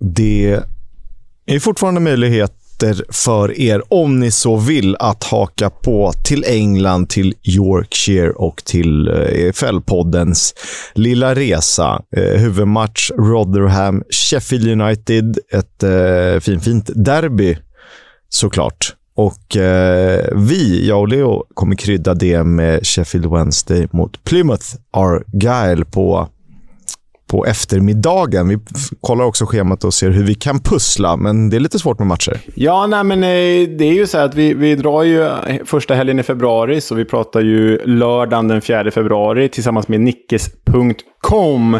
det är fortfarande möjligheter för er, om ni så vill, att haka på till England, till Yorkshire och till eh, EFL-poddens lilla resa. Eh, huvudmatch Rotherham, Sheffield United. Ett eh, fin, fint derby såklart. Och eh, vi, jag och Leo, kommer krydda det med Sheffield Wednesday mot Plymouth Argyle på på eftermiddagen. Vi kollar också schemat och ser hur vi kan pussla, men det är lite svårt med matcher. Ja, nej, men eh, det är ju så att vi, vi drar ju eh, första helgen i februari, så vi pratar ju lördagen den 4 februari tillsammans med nickes.com.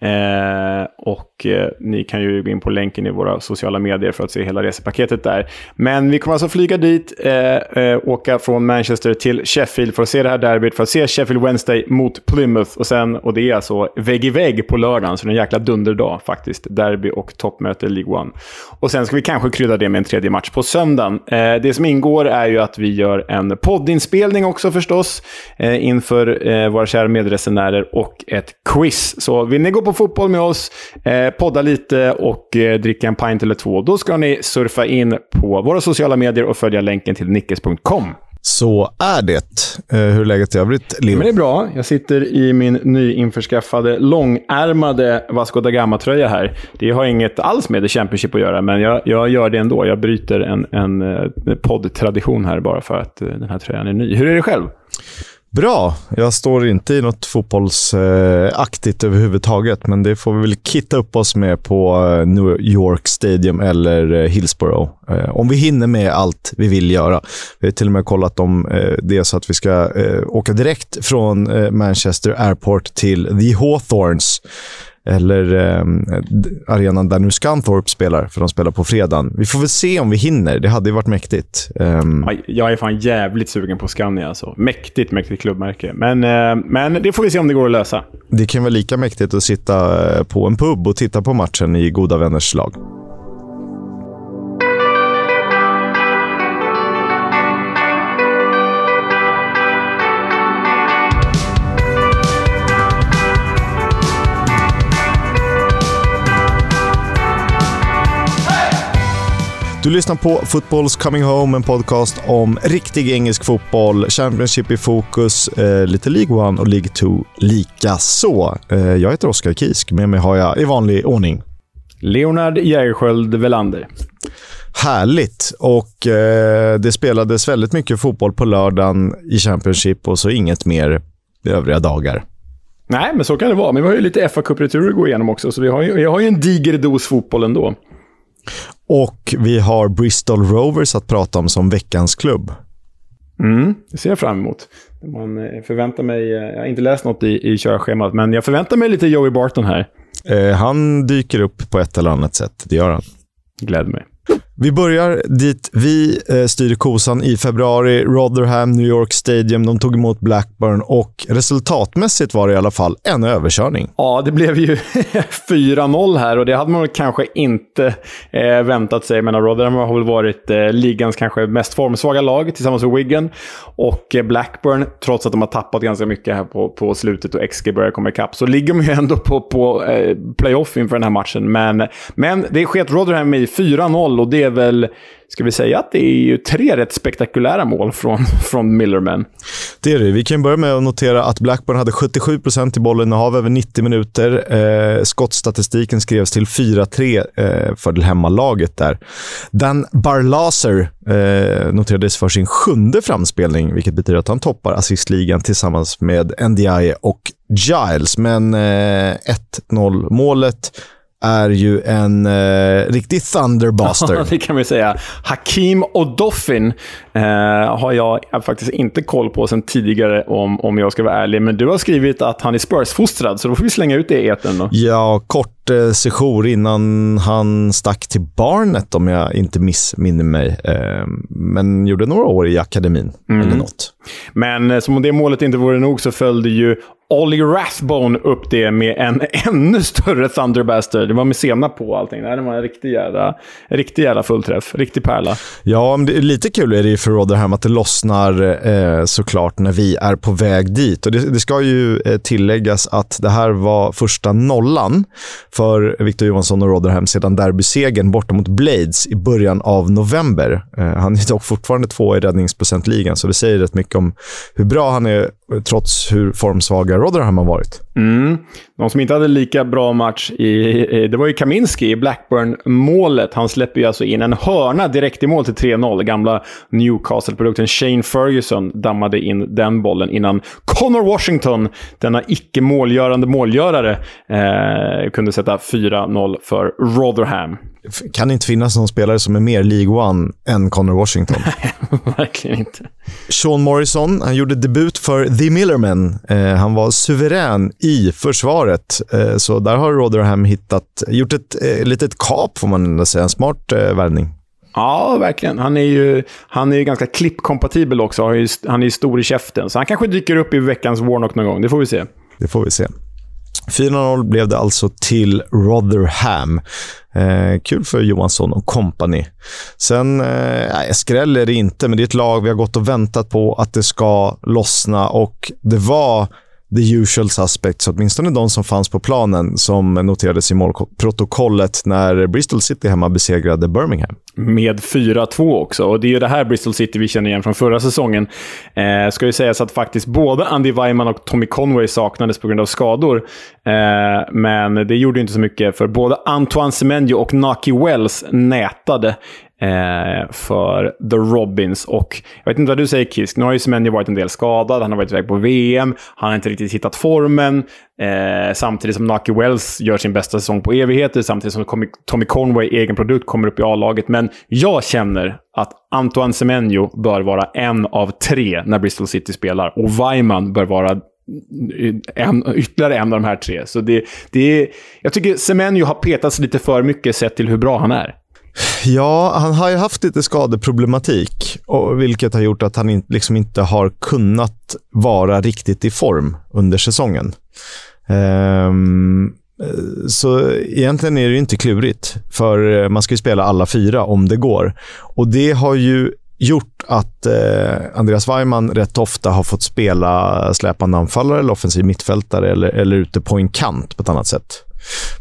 Eh, och eh, ni kan ju gå in på länken i våra sociala medier för att se hela resepaketet där. Men vi kommer alltså flyga dit, eh, eh, åka från Manchester till Sheffield för att se det här derbyt, för att se Sheffield Wednesday mot Plymouth. Och, sen, och det är alltså vägg i vägg på lördagen, så det är en jäkla dunderdag faktiskt. Derby och toppmöte i League One. Och sen ska vi kanske krydda det med en tredje match på söndagen. Eh, det som ingår är ju att vi gör en poddinspelning också förstås, eh, inför eh, våra kära medresenärer och ett quiz. Så vill ni gå på fotboll med oss, eh, podda lite och eh, dricka en pint eller två, då ska ni surfa in på våra sociala medier och följa länken till nickes.com. Så är det. Eh, hur är läget i övrigt, Liv? Men det är bra. Jag sitter i min nyinförskaffade långärmade Vasco da Gama-tröja här. Det har inget alls med The Championship att göra, men jag, jag gör det ändå. Jag bryter en, en, en eh, poddtradition här bara för att eh, den här tröjan är ny. Hur är det själv? Bra. Jag står inte i något fotbollsaktigt överhuvudtaget, men det får vi väl kitta upp oss med på eh, New York Stadium eller eh, Hillsborough. Eh, om vi hinner med allt vi vill göra. Vi har till och med kollat om det är så att vi ska åka direkt från Manchester Airport till The Hawthorns eller eh, arenan där nu Scunthorpe spelar, för de spelar på fredagen. Vi får väl se om vi hinner. Det hade ju varit mäktigt. Um... Jag är fan jävligt sugen på Scania. Alltså. Mäktigt, mäktigt klubbmärke. Men, eh, men det får vi se om det går att lösa. Det kan vara lika mäktigt att sitta eh, på en pub och titta på matchen i goda vänners lag. Du lyssnar på Football's Coming Home, en podcast om riktig engelsk fotboll. Championship i fokus, eh, lite League One och League 2 lika så. Eh, jag heter Oskar Kisk. Med mig har jag i vanlig ordning Leonard Jägerskiöld Velander. Härligt! Och eh, det spelades väldigt mycket fotboll på lördagen i Championship och så inget mer övriga dagar. Nej, men så kan det vara. Men vi har ju lite fa Cup-returer att gå igenom också, så vi har ju, vi har ju en diger dos fotboll ändå. Och vi har Bristol Rovers att prata om som veckans klubb. Mm, det ser jag fram emot. Man eh, förväntar mig, eh, jag har inte läst något i, i körschemat, men jag förväntar mig lite Joey Barton här. Eh, han dyker upp på ett eller annat sätt, det gör han. Gläd mig. Vi börjar dit vi eh, styrde kosan i februari. Rotherham, New York Stadium. De tog emot Blackburn och resultatmässigt var det i alla fall en överkörning. Ja, det blev ju 4-0 här och det hade man kanske inte eh, väntat sig. Men Rotherham har väl varit eh, ligans kanske mest formsvaga lag tillsammans med Wigan. Och eh, Blackburn, trots att de har tappat ganska mycket här på, på slutet och XG börjar komma ikapp, så ligger de ju ändå på, på eh, playoff inför den här matchen. Men, men det sket Rotherham i 4-0 och det är väl, ska vi säga att det är ju tre rätt spektakulära mål från, från Millerman. Det är det. Vi kan börja med att notera att Blackburn hade 77 procent i bollinnehav över 90 minuter. Eh, skottstatistiken skrevs till 4-3 eh, för det hemmalaget där. Dan Barlaser eh, noterades för sin sjunde framspelning, vilket betyder att han toppar assistligan tillsammans med NDI och Giles. Men eh, 1-0-målet är ju en eh, riktig thunderbuster. Ja, det kan vi säga. Hakim Odoffin eh, har jag faktiskt inte koll på sen tidigare, om, om jag ska vara ärlig. Men du har skrivit att han är Spurs-fostrad, så då får vi slänga ut det i etern då. Ja, kort eh, sejour innan han stack till Barnet, om jag inte missminner mig. Eh, men gjorde några år i akademin, mm. eller något. Men eh, som om det målet inte vore nog så följde ju Ollie Rathbone upp det med en ännu större Thunderbaster. Det var med sena på allting. Det var en riktig jävla, riktig jävla fullträff. Riktig pärla. Ja, men det lite kul är det ju för Rotherham att det lossnar eh, såklart när vi är på väg dit. Och det, det ska ju eh, tilläggas att det här var första nollan för Victor Johansson och Rotherham sedan derbysegern borta mot Blades i början av november. Eh, han är dock fortfarande två i räddningsprocentligan, så det säger rätt mycket om hur bra han är eh, trots hur formsvaga Rotherham har varit. Mm. Någon som inte hade lika bra match, i, det var ju Kaminski i Blackburn-målet. Han släpper ju alltså in en hörna direkt i mål till 3-0. Gamla Newcastle-produkten Shane Ferguson dammade in den bollen innan Connor Washington, denna icke målgörande målgörare, eh, kunde sätta 4-0 för Rotherham. Kan inte finnas någon spelare som är mer League One än Connor Washington? Verkligen inte. Sean Morrison han gjorde debut för The Millermen. Eh, han var suverän i försvaret. Eh, så där har Rotherham hittat, gjort ett eh, litet kap, får man ändå säga. En smart eh, värvning. Ja, verkligen. Han är ju, han är ju ganska klippkompatibel också. Han är ju stor i käften. Så han kanske dyker upp i veckans Warnock någon gång. Det får vi se. Det får vi se. 4-0 blev det alltså till Rotherham. Eh, kul för Johansson och company. Sen, eh, skräll är det inte, men det är ett lag vi har gått och väntat på att det ska lossna och det var the usual suspects, åtminstone de som fanns på planen, som noterades i målprotokollet när Bristol City hemma besegrade Birmingham. Med 4-2 också. Och det är ju det här Bristol City vi känner igen från förra säsongen. Eh, ska ju sägas att faktiskt både Andy Weimann och Tommy Conway saknades på grund av skador. Eh, men det gjorde inte så mycket, för både Antoine Semenyo och Naki Wells nätade eh, för The Robins. Och jag vet inte vad du säger Kisk, nu har ju Semenyo varit en del skadad, han har varit iväg på VM, han har inte riktigt hittat formen. Eh, samtidigt som Naki Wells gör sin bästa säsong på evigheter, samtidigt som Tommy Conway, egen produkt, kommer upp i A-laget. Men jag känner att Antoine Semenyo bör vara en av tre när Bristol City spelar. Och Weimann bör vara en, ytterligare en av de här tre. Så det, det är, jag tycker Semenyo har petats lite för mycket sett till hur bra han är. Ja, han har ju haft lite skadeproblematik, och vilket har gjort att han in, liksom inte har kunnat vara riktigt i form under säsongen. Ehm, så egentligen är det inte klurigt, för eh, man ska ju spela alla fyra om det går. Och det har ju gjort att eh, Andreas Weimann rätt ofta har fått spela släpande anfallare eller offensiv mittfältare eller, eller ute på en kant på ett annat sätt.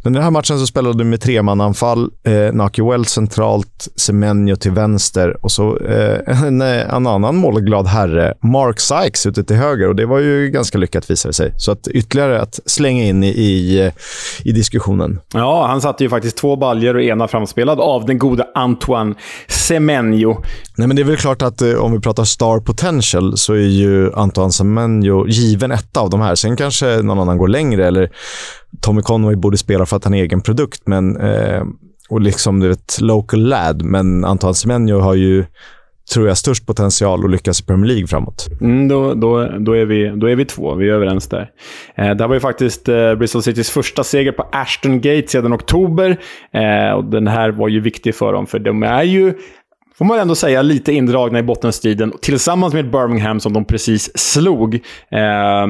Men i den här matchen så spelade du med tremananfall. Eh, Naki Well centralt, Semenyo till vänster och så eh, en, eh, en, annan målglad herre, Mark Sykes, ute till höger. Och Det var ju ganska lyckat visade det sig. Så att ytterligare att slänga in i, i, eh, i diskussionen. Ja, han satte ju faktiskt två baljer och ena framspelad av den gode Antoine Semenyo. Nej, men det är väl klart att eh, om vi pratar star potential så är ju Antoine Semenyo given etta av de här. Sen kanske någon annan går längre eller Tommy Conway borde spela för att han är egen produkt, men, eh, och liksom du vet, local lad. Men Antoine Semenyo har ju, tror jag, störst potential att lyckas i Premier League framåt. Mm, då, då, då, är vi, då är vi två. Vi är överens där. Eh, det här var ju faktiskt eh, Bristol Citys första seger på Ashton Gate sedan oktober. Eh, och den här var ju viktig för dem, för de är ju får man ändå säga, lite indragna i bottenstriden tillsammans med Birmingham som de precis slog. Eh,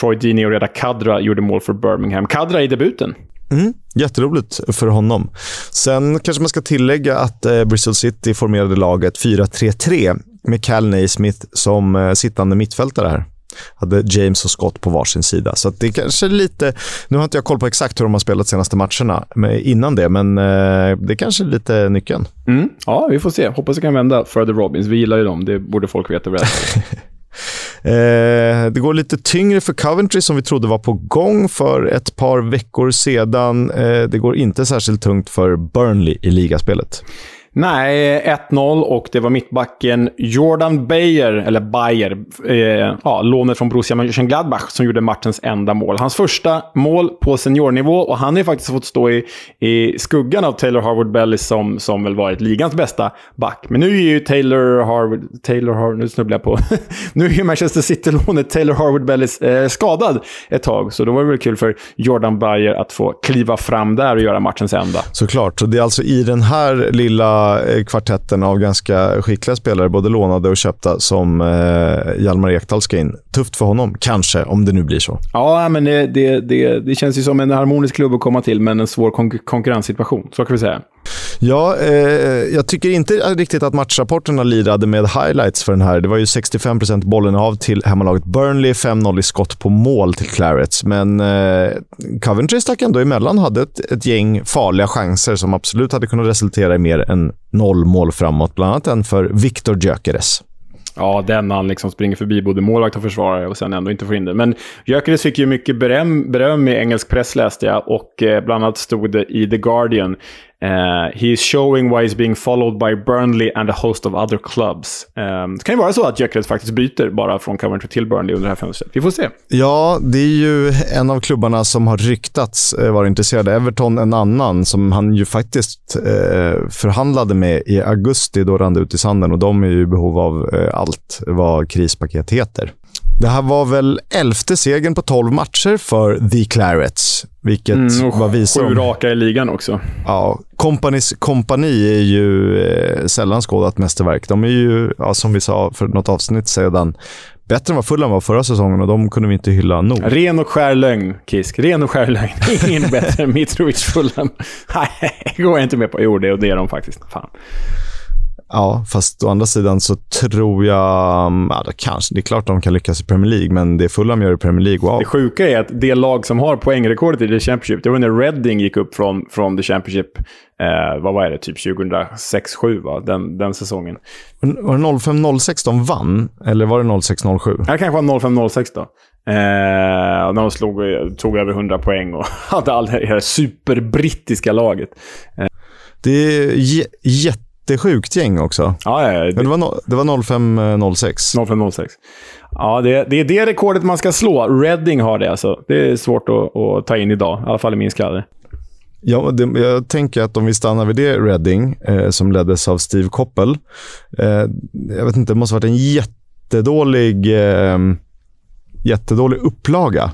Troy Deeney och Reda Kadra gjorde mål för Birmingham. Kadra i debuten. Mm, jätteroligt för honom. Sen kanske man ska tillägga att eh, Bristol City formerade laget 4-3-3 med Cal Naismith som eh, sittande mittfältare här. Hade James och Scott på varsin sida. Så det är kanske lite... Nu har inte jag koll på exakt hur de har spelat senaste matcherna innan det, men eh, det är kanske lite nyckeln. Mm, ja, vi får se. Hoppas det kan vända för The Robins. Vi gillar ju dem. Det borde folk veta. Eh, det går lite tyngre för Coventry som vi trodde var på gång för ett par veckor sedan. Eh, det går inte särskilt tungt för Burnley i ligaspelet. Nej, 1-0 och det var mittbacken Jordan Bayer, eller Bayer, eh, ja, lånet från Borussia Mönchengladbach, som gjorde matchens enda mål. Hans första mål på seniornivå och han har ju faktiskt fått stå i, i skuggan av Taylor Harvard-Bellis som, som väl varit ligans bästa back. Men nu är ju Taylor Harvard... Taylor Harvard... nu snubblar jag på. nu är ju Manchester City-lånet Taylor Harvard-Bellis eh, skadad ett tag, så då var det väl kul för Jordan Bayer att få kliva fram där och göra matchens enda. Såklart, det är alltså i den här lilla Eh, kvartetten av ganska skickliga spelare, både lånade och köpta, som eh, Hjalmar Ekdal ska in. Tufft för honom, kanske, om det nu blir så. Ja, men det, det, det, det känns ju som en harmonisk klubb att komma till, men en svår kon konkurrenssituation. Så kan vi säga. Ja, eh, jag tycker inte riktigt att matchrapporterna lirade med highlights för den här. Det var ju 65% bollen av till hemmalaget Burnley, 5-0 i skott på mål till Clarets. Men eh, Coventry stack ändå emellan hade ett, ett gäng farliga chanser som absolut hade kunnat resultera i mer än noll mål framåt. Bland annat en för Victor Gyökeres. Ja, den han liksom springer förbi både målvakt och försvarare och sen ändå inte får in det. Men Gyökeres fick ju mycket beröm, beröm i engelsk press läste jag och eh, bland annat stod det i The Guardian Eh, uh, he is showing why he's being followed by Burnley and a host of other clubs. Um, det kan ju vara så att Gyökeres faktiskt byter bara från Coventry till Burnley under det här fönstret. Vi får se. Ja, det är ju en av klubbarna som har ryktats eh, vara intresserade. Everton en annan, som han ju faktiskt eh, förhandlade med i augusti. Då rann det ut i sanden och de är ju i behov av eh, allt vad krispaket heter. Det här var väl elfte segern på 12 matcher för The Clarets. Vilket mm, var visar Sju raka i ligan också. Ja, Companys kompani är ju eh, sällan skådat mästerverk. De är ju, ja, som vi sa för något avsnitt sedan, bättre än vad Fulham var förra säsongen och de kunde vi inte hylla nog. Ren och skär lögn, Kisk. Ren och skär lögn. Ingen bättre än Mitrovic Fulham. Nej, det går jag inte med på. Jo, det är de faktiskt. Fan. Ja, fast å andra sidan så tror jag... Mm, ja, det, kanske, det är klart de kan lyckas i Premier League, men det Fulham gör i Premier League, wow. Det sjuka är att det lag som har poängrekordet i The Championship, det var när Reading gick upp från, från The Championship, eh, vad var det, typ 2006-07, den, den säsongen. Var det 05-06 de vann, eller var det 06-07? Det kanske var 05-06 då. Eh, när de slog, tog över 100 poäng och hade all det här superbrittiska laget. Eh. Det är jätte jättesjukt gäng också. Ja, ja, det... Det var, no, det var 0506. 0506. Ja, det, det är det rekordet man ska slå. Reading har det alltså. Det är svårt att, att ta in idag, i alla fall i min skalle. Ja, det, jag tänker att om vi stannar vid det Reading, eh, som leddes av Steve Koppel. Eh, jag vet inte, det måste ha varit en jättedålig, eh, jättedålig upplaga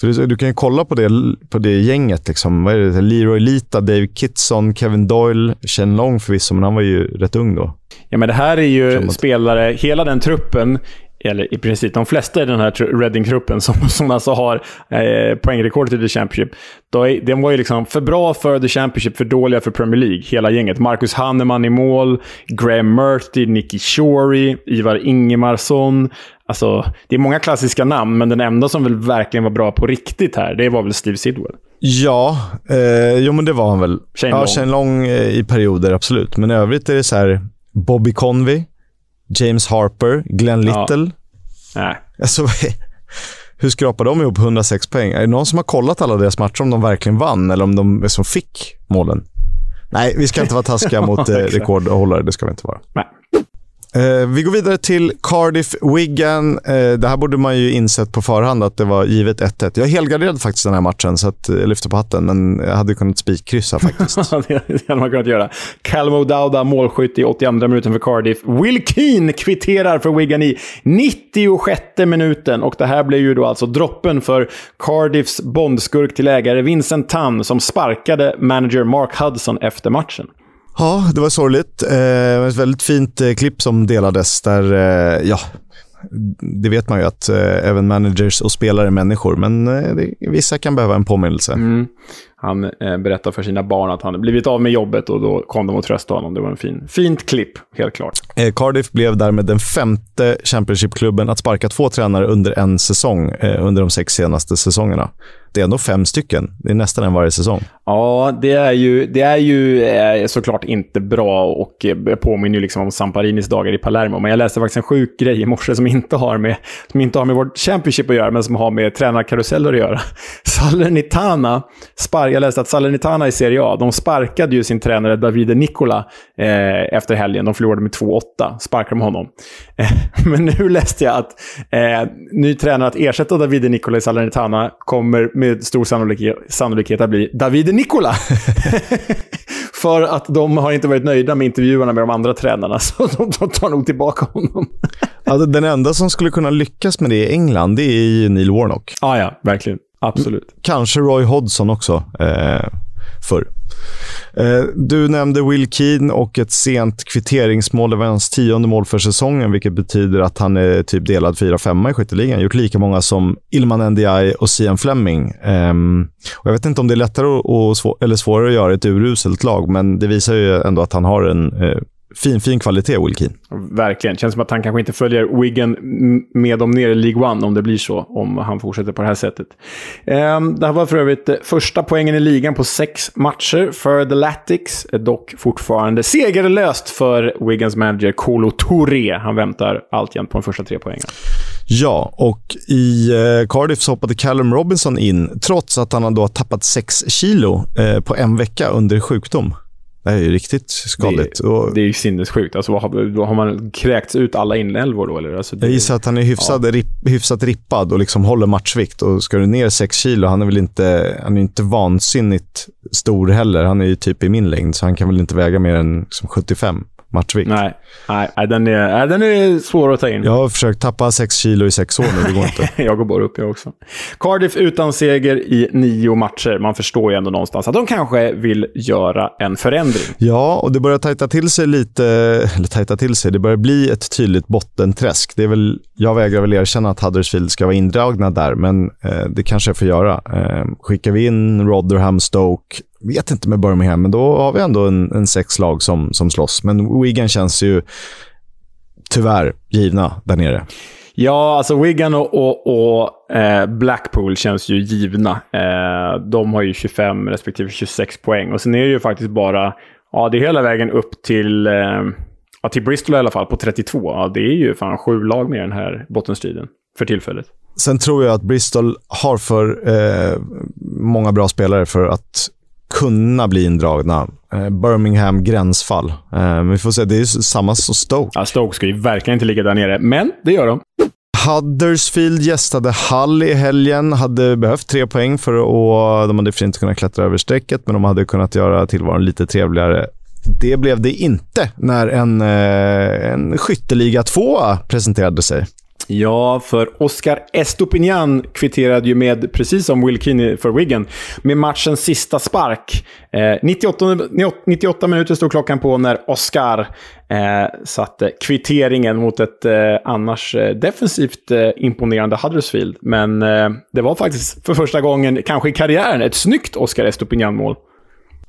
så du, du, kan ju kolla på det, på det gänget. Liksom. Vad är det? Leroy Lita, Dave Kitson, Kevin Doyle, Chen Long förvisso, men han var ju rätt ung då. Ja, men det här är ju spelare, hela den truppen, eller i princip de flesta i den här Reading-truppen som, som alltså har eh, poängrekordet i The Championship. Är, den var ju liksom för bra för The Championship, för dåliga för Premier League. Hela gänget. Marcus Hanneman i mål, Graham Murty, Nicky Shorey, Ivar Ingemarsson. Alltså, det är många klassiska namn, men den enda som väl verkligen var bra på riktigt här, det var väl Steve Sidwell. Ja, eh, jo men det var han väl. Shane ja, Long. Shane Long eh, i perioder, absolut. Men i övrigt är det så här Bobby Convey, James Harper, Glenn Little. Ja. Nej. Alltså, hur skrapar de ihop 106 poäng? Är det någon som har kollat alla deras matcher om de verkligen vann eller om de som fick målen? Nej, vi ska inte vara taskiga mot eh, rekordhållare. Det ska vi inte vara. Nej. Eh, vi går vidare till Cardiff Wigan. Eh, det här borde man ju insett på förhand att det var givet 1-1. Jag helgarderade faktiskt den här matchen, så att eh, jag lyfter på hatten, men jag hade kunnat spikkryssa faktiskt. det hade man kunnat göra. Calmo Dauda, målskytt i 82 minuten för Cardiff. Will Keane kvitterar för Wigan i 96 minuten. Och det här blev ju då alltså droppen för Cardiffs bondskurk till ägare Vincent Tan, som sparkade manager Mark Hudson efter matchen. Ja, det var sorgligt. Eh, ett väldigt fint eh, klipp som delades där, eh, ja, det vet man ju att eh, även managers och spelare är människor, men eh, det, vissa kan behöva en påminnelse. Mm. Han eh, berättar för sina barn att han blivit av med jobbet och då kom de och tröstade honom. Det var en fin, fint klipp, helt klart. Eh, Cardiff blev därmed den femte Championship-klubben att sparka två tränare under en säsong eh, under de sex senaste säsongerna det är ändå fem stycken. Det är nästan en varje säsong. Ja, det är ju, det är ju eh, såklart inte bra och eh, påminner liksom om Samparinis dagar i Palermo. Men jag läste faktiskt en sjuk grej i morse som inte har med, som inte har med vårt Championship att göra, men som har med tränarkaruseller att göra. Salernitana, spark, jag läste att Salernitana i Serie A, de sparkade ju sin tränare Davide Nicola eh, efter helgen. De förlorade med 2-8. Sparkade de honom. Eh, men nu läste jag att eh, ny tränare att ersätta Davide Nicola i Salernitana kommer med stor sannolikhet, sannolikhet att bli Davide Nicola. För att de har inte varit nöjda med intervjuerna med de andra tränarna, så de, tar nog tillbaka honom. alltså, den enda som skulle kunna lyckas med det i England, det är Neil Warnock. Ah, ja, verkligen. Absolut. Mm, kanske Roy Hodgson också. Eh, förr. Eh, du nämnde Will Keane och ett sent kvitteringsmål. Det var hans tionde mål för säsongen, vilket betyder att han är typ delad 4-5 i skytteligan. Han har gjort lika många som Ilman Ndiaye och Sian Fleming. Um, och jag vet inte om det är lättare och svå eller svårare att göra ett uruselt lag, men det visar ju ändå att han har en uh, fin, fin kvalitet, Will Keane. Verkligen. Känns som att han kanske inte följer Wigan med dem ner i League One om det blir så, om han fortsätter på det här sättet. Um, det här var för övrigt eh, första poängen i ligan på sex matcher för The Latics. Dock fortfarande segerlöst för Wigans manager Kolo Touré. Han väntar alltjämt på de första tre poängen. Ja, och i eh, Cardiff så hoppade Callum Robinson in, trots att han då har tappat sex kilo eh, på en vecka under sjukdom. Det är ju riktigt skadligt. Det, det är ju sinnessjukt. Alltså, har, har man kräkts ut alla inälvor då? Eller? Alltså, det, jag gissar att han är hyfsad, ja. rip, hyfsat rippad och liksom håller matchvikt. Och ska du ner 6 kilo, han är väl inte, han är inte vansinnigt stor heller. Han är ju typ i min längd, så han kan väl inte väga mer än liksom 75 matchvikt. Nej, nej den, är, den är svår att ta in. Jag har försökt tappa 6 kilo i sex år nu, det går inte. jag går bara upp jag också. Cardiff utan seger i nio matcher. Man förstår ju ändå någonstans att de kanske vill göra en förändring. Ja, och det börjar tajta till sig lite, eller tajta till sig, det börjar bli ett tydligt bottenträsk. Det är väl, jag vägrar väl erkänna att Huddersfield ska vara indragna där, men eh, det kanske jag får göra. Eh, skickar vi in Rotherham, Stoke, vet inte med Birmingham, men då har vi ändå en, en sex lag som, som slåss. Men Wigan känns ju tyvärr givna där nere. Ja, alltså Wigan och, och, och eh, Blackpool känns ju givna. Eh, de har ju 25 respektive 26 poäng. Och sen är det ju faktiskt bara, ja det är hela vägen upp till, eh, ja, till Bristol i alla fall, på 32. Ja, det är ju fan sju lag med i den här bottenstriden för tillfället. Sen tror jag att Bristol har för eh, många bra spelare för att kunna bli indragna. Eh, Birmingham gränsfall. Eh, vi får se, det är samma som Stoke. Ja, Stoke ska ju verkligen inte ligga där nere, men det gör de. Huddersfield gästade Hull i helgen. Hade behövt tre poäng för att... De hade för inte kunnat klättra över strecket, men de hade kunnat göra tillvaron lite trevligare. Det blev det inte när en, eh, en skytteliga 2 presenterade sig. Ja, för Oscar Estopinian kvitterade ju med, precis som Will Keane för Wigan, med matchens sista spark. Eh, 98, 98 minuter stod klockan på när Oscar eh, satte kvitteringen mot ett eh, annars eh, defensivt eh, imponerande Huddersfield. Men eh, det var faktiskt för första gången, kanske i karriären, ett snyggt Oscar Estopinian-mål.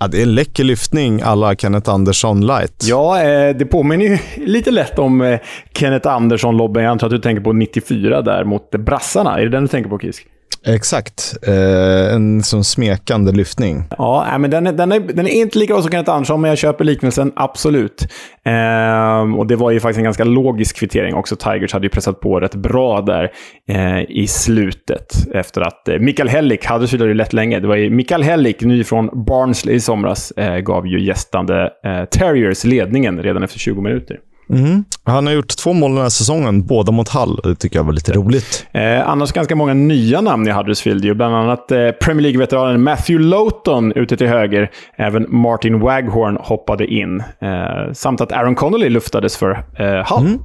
Ja, det är en läcker lyftning alla Kenneth Andersson light. Ja, eh, det påminner ju lite lätt om eh, Kenneth Andersson-lobben. Jag antar att du tänker på 94 där mot brassarna. Är det den du tänker på, Kisk? Exakt. Eh, en sån smekande lyftning. Ja, men den är, den, är, den är inte lika bra som Kenneth Andersson, men jag köper liknelsen absolut. Eh, och det var ju faktiskt en ganska logisk kvittering också. Tigers hade ju pressat på rätt bra där eh, i slutet. Efter att eh, Mikael Hellik, hade ju lätt länge. Det var ju Mikael Hellik, ny från Barnsley i somras, eh, gav ju gästande eh, Terriers ledningen redan efter 20 minuter. Mm. Han har gjort två mål den här säsongen, båda mot Hall. Det tycker jag var lite roligt. Eh, annars ganska många nya namn i Huddersfield. Ju. Bland annat eh, Premier League-veteranen Matthew Lowton ute till höger. Även Martin Waghorn hoppade in. Eh, samt att Aaron Connolly luftades för eh, Hull. Mm.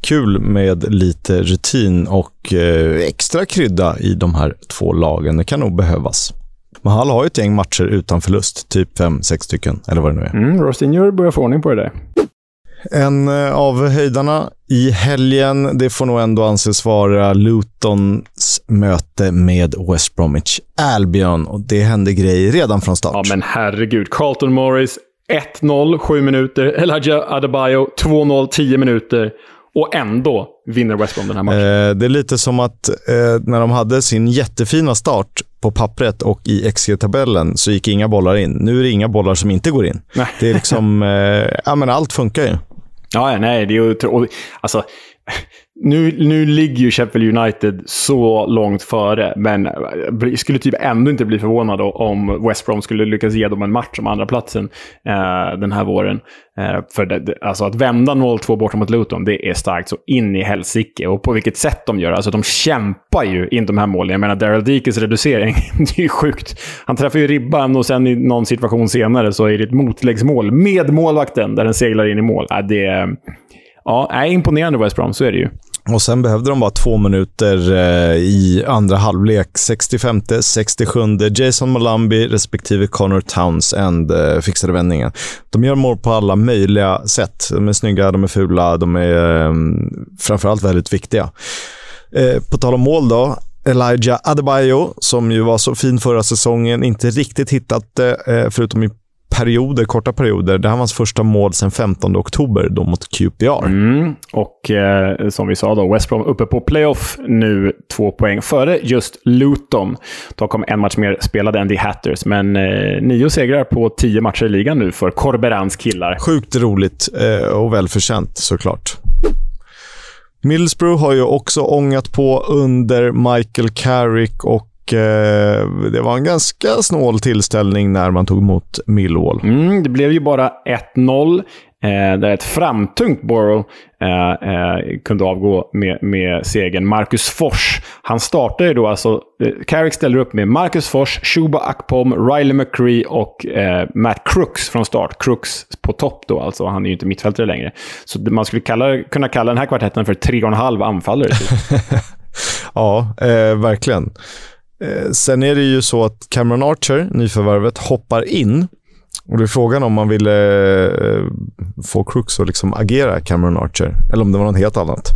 Kul med lite rutin och eh, extra krydda i de här två lagen. Det kan nog behövas. Men Hall har ju ett gäng matcher utan förlust, typ fem, sex stycken, eller vad det nu är. Mm, Rostinjur börjar få ordning på det där. En eh, av höjdarna i helgen, det får nog ändå anses vara Lutons möte med West Bromwich Albion. Och det hände grejer redan från start. Ja, men herregud. Carlton Morris 1-0, 7 minuter. Elijah Adebayo 2-0, 10 minuter. Och ändå vinner West Brom den här matchen. Eh, det är lite som att eh, när de hade sin jättefina start på pappret och i XG-tabellen så gick inga bollar in. Nu är det inga bollar som inte går in. Nej. Det är liksom... Eh, ja, men allt funkar ju. Ja, nej, det är ju... Alltså, nu, nu ligger ju Sheffield United så långt före, men eh, jag skulle typ ändå inte bli förvånad om West Brom skulle lyckas ge dem en match om andra platsen eh, den här våren. Eh, för det, alltså att vända 0-2 borta mot Luton, det är starkt så in i helsike. Och på vilket sätt de gör Alltså de kämpar ju in de här målen. Jag menar, Daryl Dikes reducering, det är ju sjukt. Han träffar ju ribban och sen i någon situation senare så är det ett motläggsmål med målvakten där den seglar in i mål. Äh, det är Ja, är imponerande West Brom, så är det ju. Och sen behövde de bara två minuter eh, i andra halvlek. 65, 67. Jason Malambi respektive Connor Townsend eh, fixade vändningen. De gör mål på alla möjliga sätt. De är snygga, de är fula, de är eh, framförallt väldigt viktiga. Eh, på tal om mål då. Elijah Adebayo, som ju var så fin förra säsongen, inte riktigt hittat det, eh, förutom i perioder, korta perioder. Det här var hans första mål sedan 15 oktober då mot QPR. Mm. Och eh, som vi sa då, West Brom uppe på playoff nu, två poäng före just Luton. De kom en match mer spelade än The Hatters, men eh, nio segrar på tio matcher i ligan nu för Corberans killar. Sjukt roligt eh, och välförtjänt såklart. Middlesbrough har ju också ångat på under Michael Carrick och det var en ganska snål tillställning när man tog emot Millwall. Mm, det blev ju bara 1-0. Eh, där ett framtungt Borough eh, eh, kunde avgå med, med segern. Marcus Fors, han startade ju då alltså... Eh, Carrick ställer upp med Marcus Fors, Shuba Akpom, Riley McCree och eh, Matt Crooks från start. Crooks på topp då, alltså. Han är ju inte mittfältare längre. Så man skulle kalla, kunna kalla den här kvartetten för tre och en halv anfallare. Typ. ja, eh, verkligen. Eh, sen är det ju så att Cameron Archer, nyförvärvet, hoppar in och det är frågan om man ville eh, få Crooks att liksom agera Cameron Archer, eller om det var något helt annat.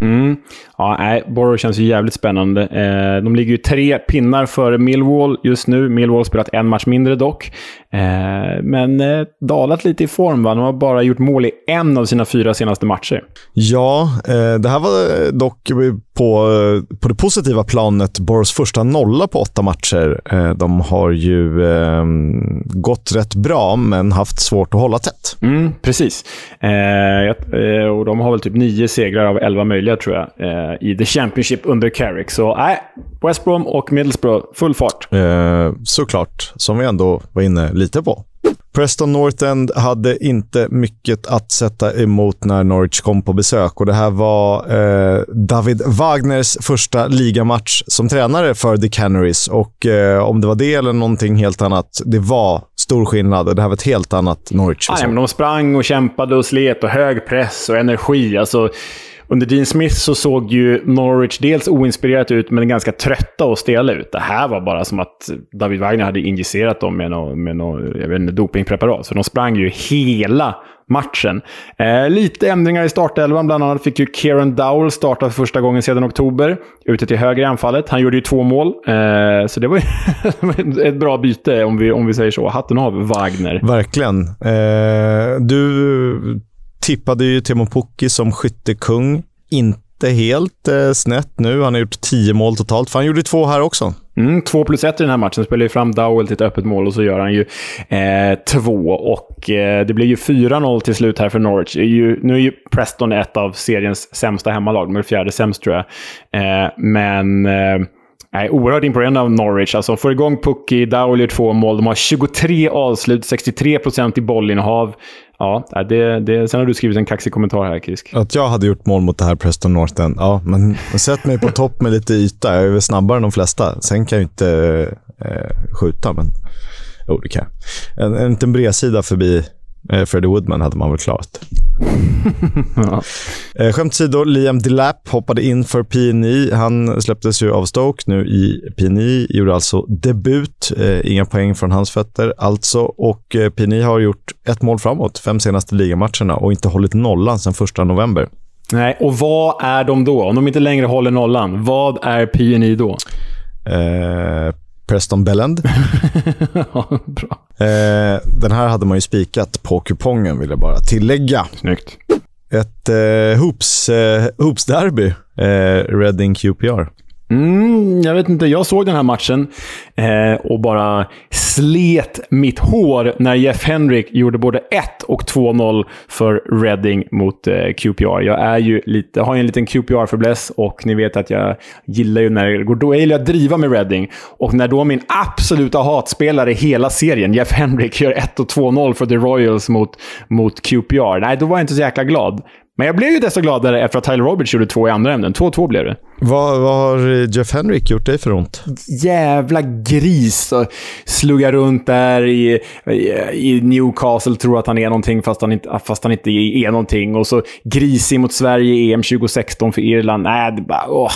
Mm. Ja, nej, Borough känns ju jävligt spännande. Eh, de ligger ju tre pinnar före Millwall just nu. Millwall har spelat en match mindre dock. Eh, men eh, dalat lite i form. Va? De har bara gjort mål i en av sina fyra senaste matcher. Ja, eh, det här var dock på, på det positiva planet Boroughs första nolla på åtta matcher. Eh, de har ju ehm, gått rätt bra, men haft svårt att hålla tätt. Mm, precis. Eh, och de har väl typ nio segrar av elva möjliga, tror jag, i The Championship under Carrick. Så nej, West Brom och Middlesbrough, full fart. såklart, som vi ändå var inne lite på. Preston North End hade inte mycket att sätta emot när Norwich kom på besök. Och Det här var eh, David Wagners första ligamatch som tränare för The Canaries. Och eh, Om det var det eller någonting helt annat, det var stor skillnad. Det här var ett helt annat Norwich. Nej, men de sprang och kämpade och slet och hög press och energi. Alltså, under Dean Smith så såg ju Norwich dels oinspirerat ut, men ganska trötta och stela ut. Det här var bara som att David Wagner hade injicerat dem med något, med något jag vet inte, dopingpreparat. Så de sprang ju hela matchen. Eh, lite ändringar i startelvan. Bland annat fick ju Kieran Dowell starta för första gången sedan oktober. Ute till höger i anfallet. Han gjorde ju två mål. Eh, så det var ju ett bra byte, om vi, om vi säger så. Hatten av Wagner. Verkligen. Eh, du tippade ju Timo Pukki som skyttekung. Inte helt eh, snett nu. Han har gjort tio mål totalt, för han gjorde två här också. Mm, två plus ett i den här matchen. Spelar ju fram Dowell till ett öppet mål och så gör han ju eh, två. Och eh, det blir ju 4-0 till slut här för Norwich. Ju, nu är ju Preston ett av seriens sämsta hemmalag. De är fjärde sämst tror jag. Eh, men... Eh, Nej, oerhört imponerande av Norwich. Alltså, får igång Pucky, Dowell gör två mål. De har 23 avslut, 63 procent i bollinnehav. Ja, det, det, sen har du skrivit en kaxig kommentar här, Krisk. Att jag hade gjort mål mot det här Preston North End. Ja, men sätt mig på topp med lite yta. Jag är väl snabbare än de flesta. Sen kan jag inte eh, skjuta, men jo, det kan jag. En, en liten bredsida förbi Freddie Woodman hade man väl klarat. ja. eh, skämt åsido, Liam Delap hoppade in för PNI. Han släpptes ju av Stoke nu i PNI. Gjorde alltså debut. Eh, inga poäng från hans fötter alltså. Och eh, PNI har gjort ett mål framåt fem senaste ligamatcherna och inte hållit nollan sedan första november. Nej, och vad är de då? Om de inte längre håller nollan, vad är PNI då? Eh, Preston Belland. ja, bra. Eh, den här hade man ju spikat på kupongen, vill jag bara tillägga. Snyggt. Ett eh, hoops, eh, hoops-derby, eh, Reading QPR. Mm, jag vet inte, jag såg den här matchen eh, och bara slet mitt hår när Jeff Hendrick gjorde både 1 och 2-0 för Reading mot eh, QPR. Jag är ju lite, har en liten QPR-förbläss och ni vet att jag gillar ju när det går då. Jag gillar att driva med Reading. Och när då min absoluta hatspelare i hela serien, Jeff Hendrick, gör 1 och 2-0 för The Royals mot, mot QPR. Nej, då var jag inte så jäkla glad. Men jag blev ju desto gladare efter att Tyler Roberts gjorde två i andra ämnen. 2-2 blev det. Vad, vad har Jeff Henrik gjort dig för ont? Jävla gris. Sluggar runt där i, i Newcastle, tror att han är någonting fast han, inte, fast han inte är någonting. Och så grisig mot Sverige i EM 2016 för Irland. Nej, det bara... Åh,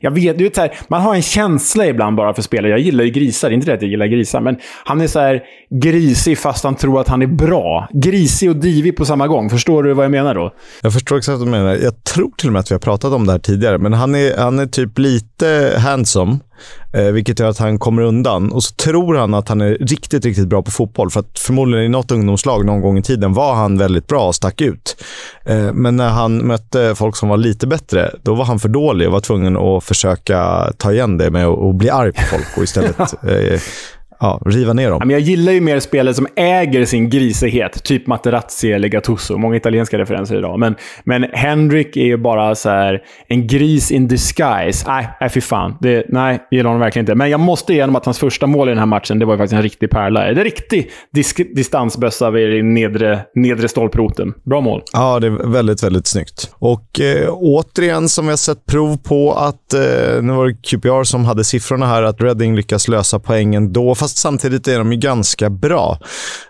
jag vet, du vet så här, man har en känsla ibland bara för spelare. Jag gillar ju grisar, inte det att jag gillar grisar, men han är så här grisig fast han tror att han är bra. Grisig och divig på samma gång. Förstår du vad jag menar då? Jag förstår exakt vad du menar. Jag tror till och med att vi har pratat om det här tidigare, men han är, han är typ lite handsome. Eh, vilket gör att han kommer undan. Och så tror han att han är riktigt, riktigt bra på fotboll. För att förmodligen i något ungdomslag någon gång i tiden var han väldigt bra och stack ut. Eh, men när han mötte folk som var lite bättre, då var han för dålig och var tvungen att försöka ta igen det med att bli arg på folk och istället eh, ja, riva ner dem. jag gillar ju mer spelare som äger sin grisighet. Typ Materazzi eller Gattuso. Många italienska referenser idag. Men, men Henrik är ju bara så här, en gris in disguise. Nej, nej fy fan. Det, nej, gillar honom verkligen inte. Men jag måste ge honom att hans första mål i den här matchen, det var ju faktiskt en riktig pärla. Det är en riktig disk- distansbössa vid nedre, nedre stolproten. Bra mål. Ja, det är väldigt, väldigt snyggt. Och eh, återigen, som vi har sett prov på, att eh, nu var det QPR som hade siffrorna här, att Reading lyckas lösa poängen då. Fast fast samtidigt är de ju ganska bra.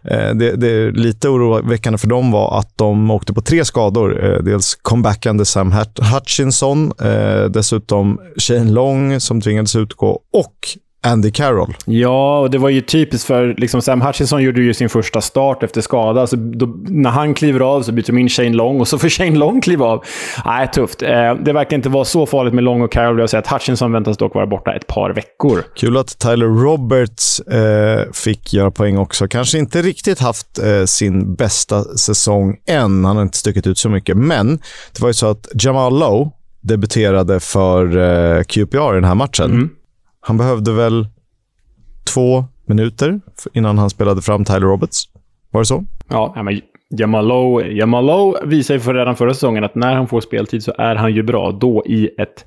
Eh, det, det är lite oroväckande för dem var att de åkte på tre skador. Eh, dels comebackande Sam Hutchinson, eh, dessutom Shane Long som tvingades utgå och Andy Carroll. Ja, och det var ju typiskt för liksom Sam Hutchinson gjorde ju sin första start efter skada. Så då, när han kliver av så byter de in Shane Long och så får Shane Long kliva av. Nej, tufft. Eh, det verkar inte vara så farligt med Long och Carroll. Jag säger att Hutchinson väntas dock vara borta ett par veckor. Kul att Tyler Roberts eh, fick göra poäng också. Kanske inte riktigt haft eh, sin bästa säsong än. Han har inte stuckit ut så mycket. Men det var ju så att Jamal Lowe debuterade för eh, QPR i den här matchen. Mm. Han behövde väl två minuter innan han spelade fram Tyler Roberts. Var det så? Ja, men Jamalo, Jamalo visar ju för redan förra säsongen att när han får speltid så är han ju bra. Då i ett,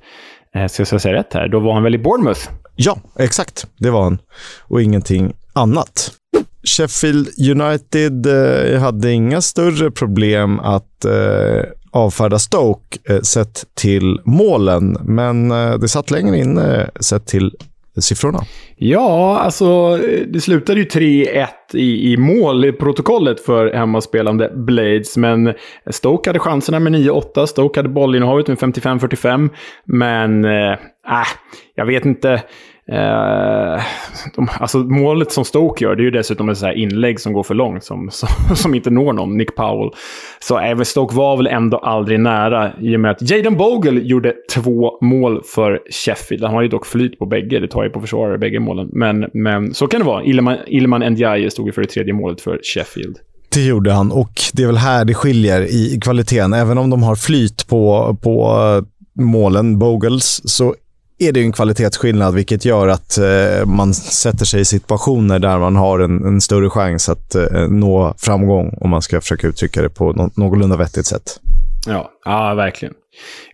eh, ska jag säga rätt här, då var han väl i Bournemouth? Ja, exakt. Det var han. Och ingenting annat. Sheffield United eh, hade inga större problem att eh, avfärda Stoke eh, sett till målen, men eh, det satt längre inne sett till siffrorna. Ja, alltså det slutade ju 3-1 i, i mål i protokollet för hemmaspelande Blades. Men Stoke hade chanserna med 9-8. Stoke hade bollinnehavet med 55-45. Men, eh, äh, jag vet inte. Eh, de, alltså målet som Stoke gör, det är ju dessutom ett så här inlägg som går för långt, som, som, som inte når någon, Nick Powell. Så även Stoke var väl ändå aldrig nära, i och med att Jaden Bogle gjorde två mål för Sheffield. Han har ju dock flyt på bägge, det tar ju på försvarare, bägge målen. Men, men så kan det vara. Ilman, Ilman Ndiaye stod ju för det tredje målet för Sheffield. Det gjorde han och det är väl här det skiljer i kvaliteten. Även om de har flyt på, på eh, målen, Bogles, så är det en kvalitetsskillnad, vilket gör att eh, man sätter sig i situationer där man har en, en större chans att eh, nå framgång, om man ska försöka uttrycka det på no någorlunda vettigt sätt. Ja, ja verkligen.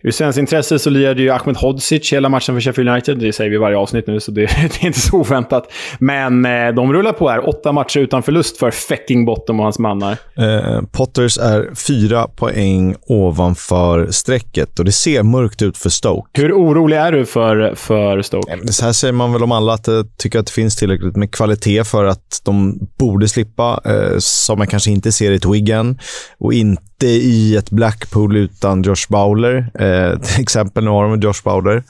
Ur svenskt intresse så lirade ju Ahmed Hodzic hela matchen för Sheffield United. Det säger vi varje avsnitt nu, så det, det är inte så oväntat. Men eh, de rullar på här. Åtta matcher utan förlust för Fecking Bottom och hans mannar. Eh, Potters är fyra poäng ovanför strecket och det ser mörkt ut för Stoke. Hur orolig är du för, för Stoke? Eh, så här säger man väl om alla, att de tycker att det finns tillräckligt med kvalitet för att de borde slippa, eh, som man kanske inte ser i ett Wigan och inte i ett Blackpool utan Josh Bowler. Eh, till exempel, nu har de Josh Bowler.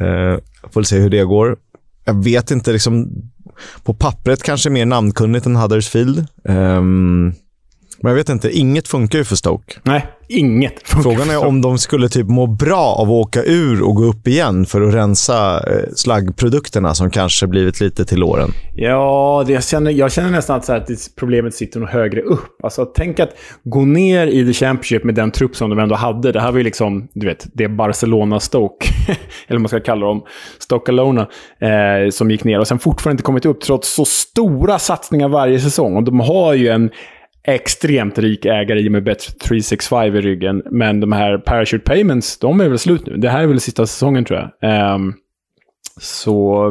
Eh, får se hur det går. Jag vet inte, liksom, på pappret kanske mer namnkunnigt än Huddersfield. Um, men jag vet inte, inget funkar ju för Stoke. Nej, inget funkar Frågan är om de skulle typ må bra av att åka ur och gå upp igen för att rensa eh, slaggprodukterna som kanske blivit lite till åren. Ja, det, jag, känner, jag känner nästan att, så att problemet sitter nog högre upp. Alltså, tänk att gå ner i the Championship med den trupp som de ändå hade. Det här var ju liksom, du vet, det Barcelona-Stoke, eller vad man ska kalla dem, Stoke Alona, eh, som gick ner och sen fortfarande inte kommit upp trots så stora satsningar varje säsong. Och de har ju en extremt rik ägare i och med Bet365 i ryggen. Men de här Parachute Payments, de är väl slut nu. Det här är väl sista säsongen tror jag. Um, så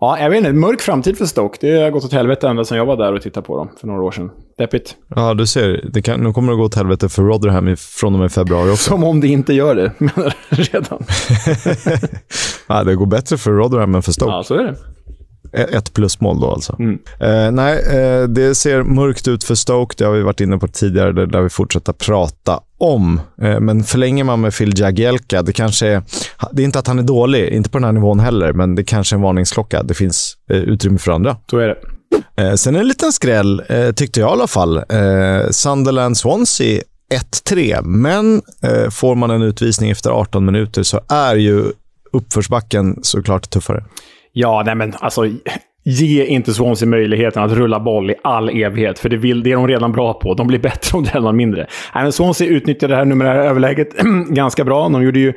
Ja, jag vet inte. Mörk framtid för Stoke. Det har gått åt helvete ända sedan jag var där och tittade på dem för några år sedan. Deppigt. Ja, du ser. Det kan, nu kommer det gå åt helvete för Rotherham från och med februari också. Som om det inte gör det, menar redan. ja, det går bättre för Rotherham än för Stoke. Ja, så är det. Ett plusmål då alltså. Mm. Eh, nej, eh, det ser mörkt ut för Stoke. Det har vi varit inne på tidigare. Det där vi fortsätta prata om. Eh, men förlänger man med Phil Jagielka, det kanske är... Det är inte att han är dålig, inte på den här nivån heller, men det kanske är en varningsklocka. Det finns eh, utrymme för andra. Så är det. Eh, sen en liten skräll, eh, tyckte jag i alla fall. Eh, Sunderland-Swansea 1-3, men får man en utvisning efter 18 minuter så är ju uppförsbacken såklart tuffare. Ja, nej men alltså. Ge inte Swansea möjligheten att rulla boll i all evighet, för det, vill, det är de redan bra på. De blir bättre om det händer mindre. Nej, men Swansea utnyttjade det här numerära överläget ganska bra. De gjorde ju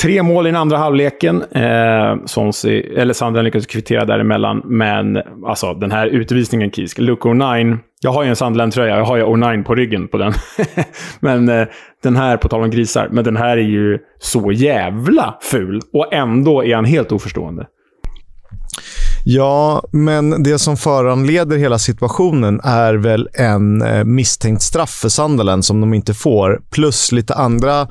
tre mål i den andra halvleken. Eh, Swansea, eller Sandra lyckades kvittera däremellan, men alltså den här utvisningen, Kisk. Luke O'Nine. Jag har ju en Sunderland-tröja, jag har ju O'Nine på ryggen på den. men eh, den här, på tal om grisar, men den här är ju så jävla ful. Och ändå är han helt oförstående. Ja, men det som föranleder hela situationen är väl en eh, misstänkt straff för Sunderland som de inte får, plus lite andra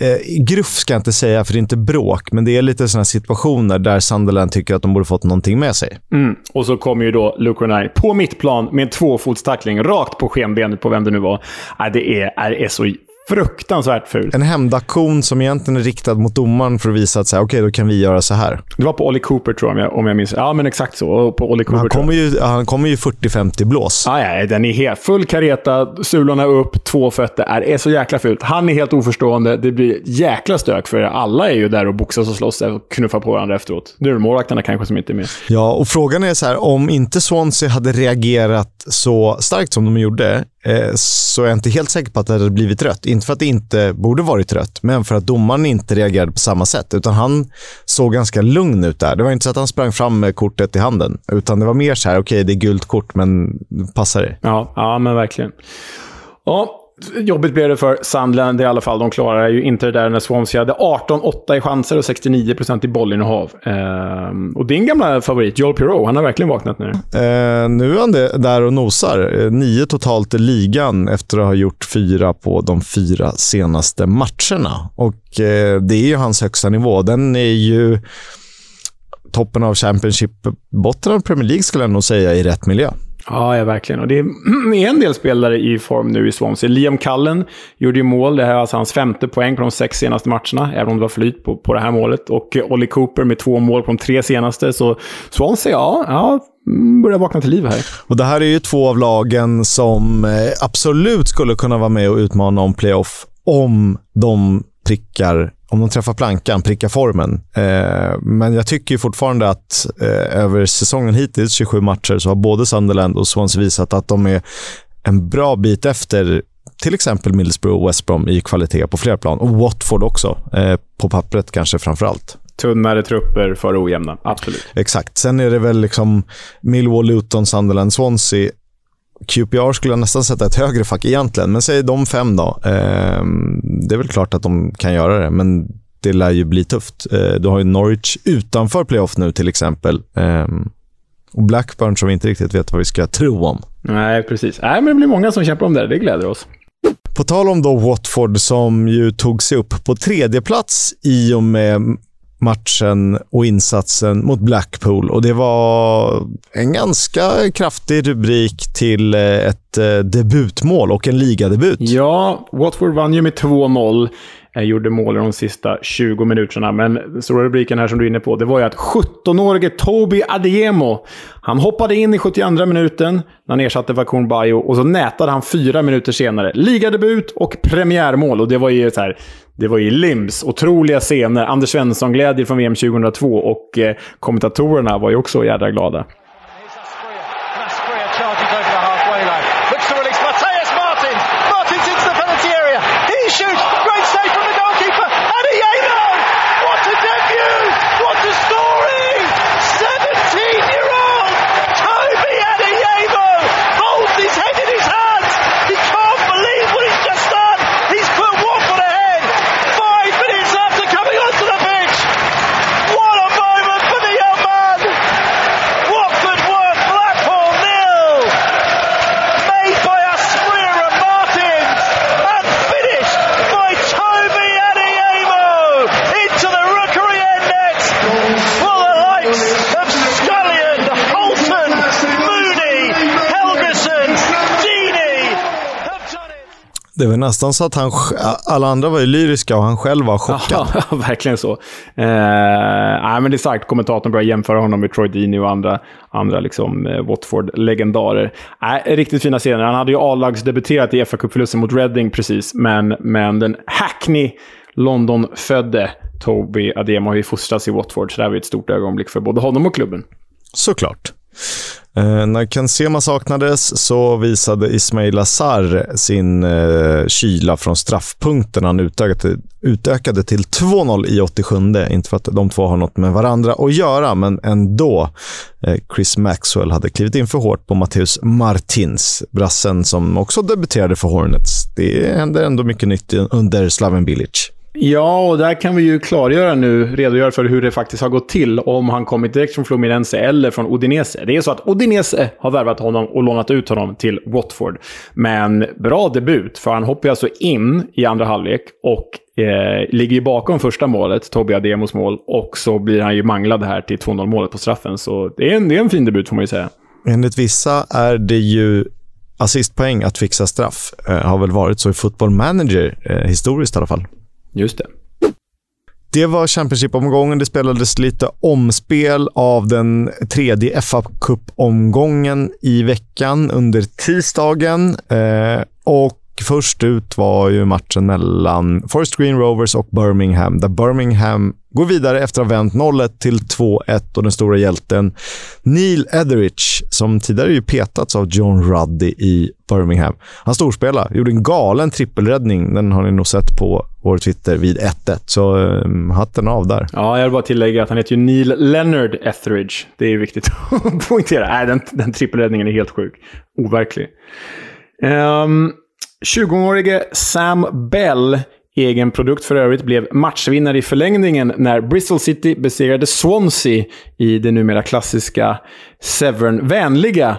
Eh, gruff ska jag inte säga, för det är inte bråk, men det är lite sådana situationer där Sunderland tycker att de borde fått någonting med sig. Mm. Och så kommer ju då Luke Renai på mittplan med en tvåfotstackling rakt på skenbenet på vem det nu var. Äh, det är, är, är så fruktansvärt fult. En hämndaktion som egentligen är riktad mot domaren för att visa att så här, okej, då kan vi göra så här. Det var på Ollie Cooper, tror jag, om jag, om jag minns Ja, men exakt så. På Men Cooper, han kommer ju, han kommer ju 40-50 blås. Ah, ja, den är helt full kareta, sulorna upp, två fötter. Är, är så jäkla fult. Han är helt oförstående. Det blir jäkla stök, för alla är ju där och boxas och slåss och knuffar på varandra efteråt. Nu är det målvakterna kanske som inte är med. Ja, och frågan är så här, om inte Swansea hade reagerat så starkt som de gjorde, Eh, så så är jag inte helt säker på att det hade blivit rött. Inte för att det inte borde varit rött, men för att domaren inte reagerade på samma sätt. Utan han såg ganska lugn ut där. Det var inte så att han sprang fram med kortet i handen, utan det var mer så här, okej, det är gult kort, men passar det? Ja, ja men verkligen. Ja, jobbigt blev det för Sandland i alla fall. De klarar ju inte det där när Swansea hade 18-8 i chanser och 69% i bollinnehav. Ehm, och din gamla favorit, Joel Pirou, han har verkligen vaknat nu. Eh, nu är han där och nosar. Eh, nio totalt i ligan efter att ha gjort fyra på de fyra senaste matcherna. Och eh, Det är ju hans högsta nivå. Den är ju toppen av Championship, botten av Premier League skulle jag nog säga, i rätt miljö. Ja, ja, verkligen. Och det är en del spelare i form nu i Swansea. Liam Cullen gjorde ju mål. Det här är alltså hans femte poäng på de sex senaste matcherna, även om det var flyt på, på det här målet. Och eh, Ollie Cooper med två mål på de tre senaste. Så Swansea, ja, ja mm, börjar vakna till liv här. Och Det här är ju två av lagen som eh, absolut skulle kunna vara med och utmana om playoff om de prickar om de träffar plankan, prickar formen. Eh, men jag tycker fortfarande att eh, över säsongen hittills, 27 matcher, så har både Sunderland och Swansea visat att de är en bra bit efter till exempel Middlesbrough och West Brom i kvalitet på flera plan. Och Watford också, eh, på pappret kanske framför allt. Tunnare trupper för ojämna, absolut. Exakt. Sen är det väl liksom Millwall, Luton, Sunderland, Swansea. QPR skulle jag nästan sätta ett högre fack egentligen, men säg de fem då. Eh, det är väl klart att de kan göra det, men det lär ju bli tufft. Eh, du har ju Norwich utanför playoff nu till exempel. Eh, och Blackburn som vi inte riktigt vet vad vi ska tro om. Nej, precis. Nej, men det blir många som kämpar om det. Det gläder oss. På tal om då Watford som ju tog sig upp på tredje plats i och med matchen och insatsen mot Blackpool. Och Det var en ganska kraftig rubrik till eh, ett eh, debutmål och en ligadebut. Ja, Watford vann ju med 2-0. Eh, gjorde mål i de sista 20 minuterna. Men stora rubriken här som du är inne på, det var ju att 17-årige Toby Adeyemo, han hoppade in i 72 minuten när han ersatte Vakun Bayo och så nätade han fyra minuter senare. Ligadebut och premiärmål. Och det var ju så här, det var ju Lims otroliga scener. Anders Svensson-glädje från VM 2002 och eh, kommentatorerna var ju också jädra glada. Asprilla charges over the halfway line. Looks to release Mateus Martin. Martin's into the penalty area. He shoots. Great save from the goalkeeper. Adeyemo! What a debut! What a story! 17-year-old Toby Adeyemo holds his head in his hands. He can't believe what he's just done. He's put Watford ahead. Five minutes after coming onto the pitch. What a moment for the young man! Det var nästan så att han, alla andra var ju lyriska och han själv var chockad. Ja, verkligen så. Eh, nej, men det är sagt, kommentatorn börjar jämföra honom med Troy Deeney och andra, andra liksom, eh, Watford-legendarer. Eh, riktigt fina scener. Han hade ju A-lagsdebuterat i fa Cup-förlusten mot Reading precis, men, men den Hackney London-födde Toby Ademo har ju fostrats i Watford, så det här var ett stort ögonblick för både honom och klubben. Såklart. Eh, när Ken Sema saknades så visade Ismail Azar sin eh, kyla från straffpunkten. Han utökade, utökade till 2-0 i 87. Inte för att de två har något med varandra att göra, men ändå. Eh, Chris Maxwell hade klivit in för hårt på Matteus Martins, brassen som också debuterade för Hornets. Det händer ändå mycket nytt under Slaven Bilic. Ja, och där kan vi ju klargöra nu, redogöra för hur det faktiskt har gått till. Om han kommit direkt från Fluminense eller från Udinese. Det är så att Udinese har värvat honom och lånat ut honom till Watford. Men bra debut, för han hoppar alltså in i andra halvlek och eh, ligger ju bakom första målet, Tobbe Ademos mål. Och så blir han ju manglad här till 2-0 målet på straffen. Så det är, en, det är en fin debut får man ju säga. Enligt vissa är det ju assistpoäng att fixa straff. Eh, har väl varit så i Football Manager, eh, historiskt i alla fall. Just det. Det var Championship-omgången. Det spelades lite omspel av den tredje fa Cup-omgången i veckan under tisdagen. Eh, och först ut var ju matchen mellan Forest Green Rovers och Birmingham, där Birmingham går vidare efter att ha vänt 0-1 till 2-1 och den stora hjälten Neil Etheridge, som tidigare ju petats av John Ruddy i Birmingham. Han storspelade, gjorde en galen trippelräddning. Den har ni nog sett på vår Twitter vid 1-1, så ehm, hatten av där. Ja, jag vill bara tillägga att han heter ju Neil Leonard Etheridge. Det är viktigt att poängtera. Nej, den, den trippelräddningen är helt sjuk. Overklig. Um, 20-årige Sam Bell, egen produkt för övrigt, blev matchvinnare i förlängningen när Bristol City besegrade Swansea i det numera klassiska Severn-vänliga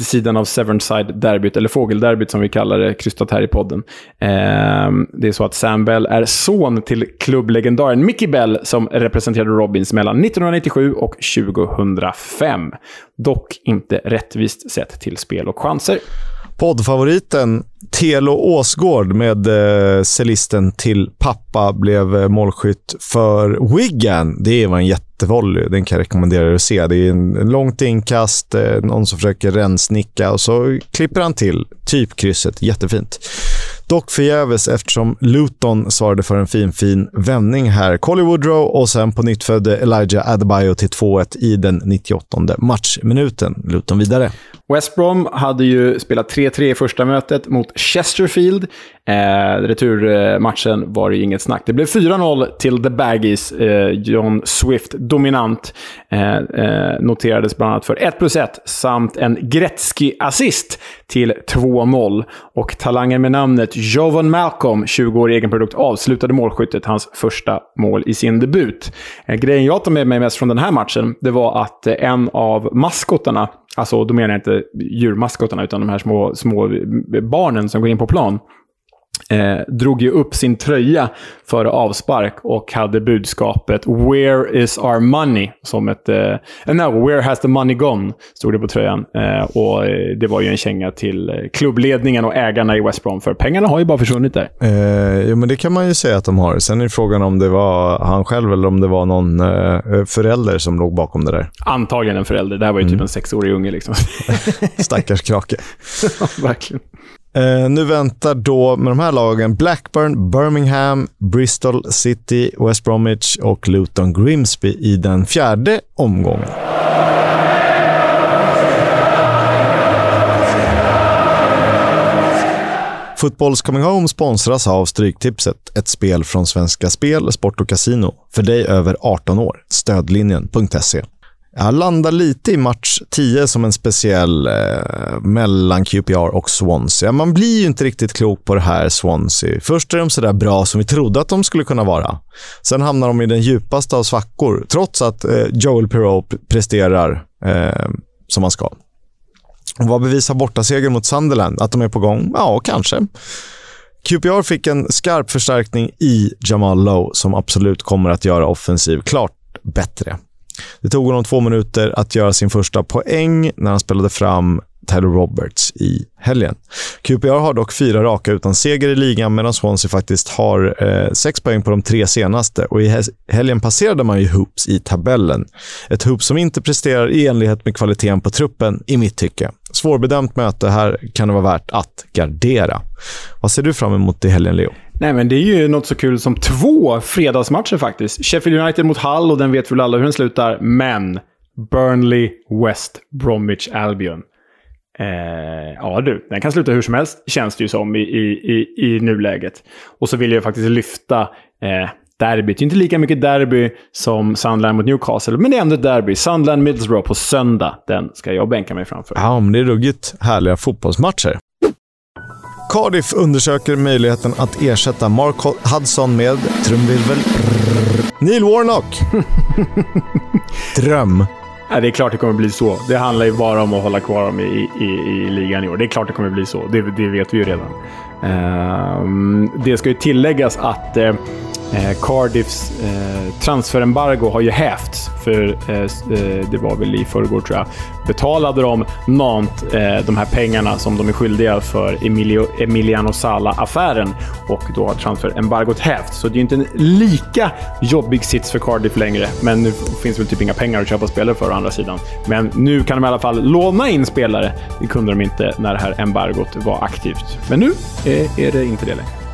sidan av Severnside-derbyt, eller fågelderbyt som vi kallar det, krystat här i podden. Eh, det är så att Sam Bell är son till klubblegendaren Mickey Bell som representerade Robins mellan 1997 och 2005. Dock inte rättvist sett till spel och chanser. Poddfavoriten Telo Åsgård med eh, cellisten till pappa blev eh, målskytt för Wigan. Det var en jättevolley. Den kan jag rekommendera er att se. Det är en, en långt inkast, eh, någon som försöker rensnicka och så klipper han till. Typ krysset. Jättefint. Dock förgäves eftersom Luton svarade för en fin, fin vändning här. Colly Woodrow och sen på nytt födde Elijah Adebayo till 2-1 i den 98 matchminuten. Luton vidare. West Brom hade ju spelat 3-3 i första mötet mot Chesterfield. Eh, returmatchen var det inget snack. Det blev 4-0 till The Baggies. Eh, John Swift dominant. Eh, eh, noterades bland annat för 1 plus 1 samt en Gretzky-assist till 2-0. Och talangen med namnet Jovan Malcolm, 20 år egen produkt, avslutade målskyttet, hans första mål i sin debut. Eh, grejen jag tar med mig mest från den här matchen, det var att eh, en av maskotarna Alltså, då menar jag inte djurmaskotarna, utan de här små, små barnen som går in på plan eh, drog ju upp sin tröja före avspark och hade budskapet “Where is our money?” som ett... Eh, no, “Where has the money gone?” stod det på tröjan. Eh, och eh, Det var ju en känga till eh, klubbledningen och ägarna i West Brom, för pengarna har ju bara försvunnit där. Eh, jo, men det kan man ju säga att de har. Sen är frågan om det var han själv eller om det var någon eh, förälder som låg bakom det där. Antagligen en förälder. Det här var ju typ mm. typ en sexårig unge. Liksom. Stackars krake. ja, verkligen. Eh, nu väntar då med de här lagen Blackburn, Birmingham, Bristol City, West Bromwich och Luton Grimsby i den fjärde omgången. Fotbolls Coming Home sponsras av Stryktipset, ett spel från Svenska Spel, Sport och Casino. För dig över 18 år. Stödlinjen.se. Jag landar lite i match 10 som en speciell eh, mellan QPR och Swansea. Man blir ju inte riktigt klok på det här Swansea. Först är de sådär bra som vi trodde att de skulle kunna vara. Sen hamnar de i den djupaste av svackor, trots att eh, Joel Perrault presterar eh, som han ska. Och vad bevisar bortasegern mot Sunderland? Att de är på gång? Ja, kanske. QPR fick en skarp förstärkning i Jamal Lowe som absolut kommer att göra offensiv klart bättre. Det tog honom två minuter att göra sin första poäng när han spelade fram Tyler Roberts i helgen. QPR har dock fyra raka utan seger i ligan medan Swansea faktiskt har eh, sex poäng på de tre senaste och i helgen passerade man ju Hoops i tabellen. Ett Hoops som inte presterar i enlighet med kvaliteten på truppen i mitt tycke. Svårbedömt möte. Här kan det vara värt att gardera. Vad ser du fram emot i helgen, Leo? Nej, men det är ju något så kul som två fredagsmatcher faktiskt. Sheffield United mot Hull och den vet väl alla hur den slutar. Men Burnley, West Bromwich Albion. Eh, ja du, den kan sluta hur som helst känns det ju som i, i, i, nuläget. Och så vill jag faktiskt lyfta eh, derbyt. Det är inte lika mycket derby som Sunderland mot Newcastle, men det är ändå ett derby. Sunderland Middlesbrough på söndag. Den ska jag bänka mig framför. Ja, men det är ruggigt härliga fotbollsmatcher. Cardiff undersöker möjligheten att ersätta Mark Hudson med trumvirvel Neil Warnock. Dröm. Ja, det är klart det kommer bli så. Det handlar ju bara om att hålla kvar dem i, i, i ligan i år. Det är klart det kommer bli så. Det, det vet vi ju redan. Uh, det ska ju tilläggas att uh, Eh, Cardiffs eh, transferembargo har ju hävts. För eh, eh, det var väl i förrgår, tror jag, betalade de Nant eh, de här pengarna som de är skyldiga för Emilio, Emiliano Sala-affären och då har transferembargot hävts. Så det är inte en lika jobbig sits för Cardiff längre, men nu finns väl typ inga pengar att köpa spelare för å andra sidan. Men nu kan de i alla fall låna in spelare. Det kunde de inte när det här embargot var aktivt. Men nu eh, är det inte det längre.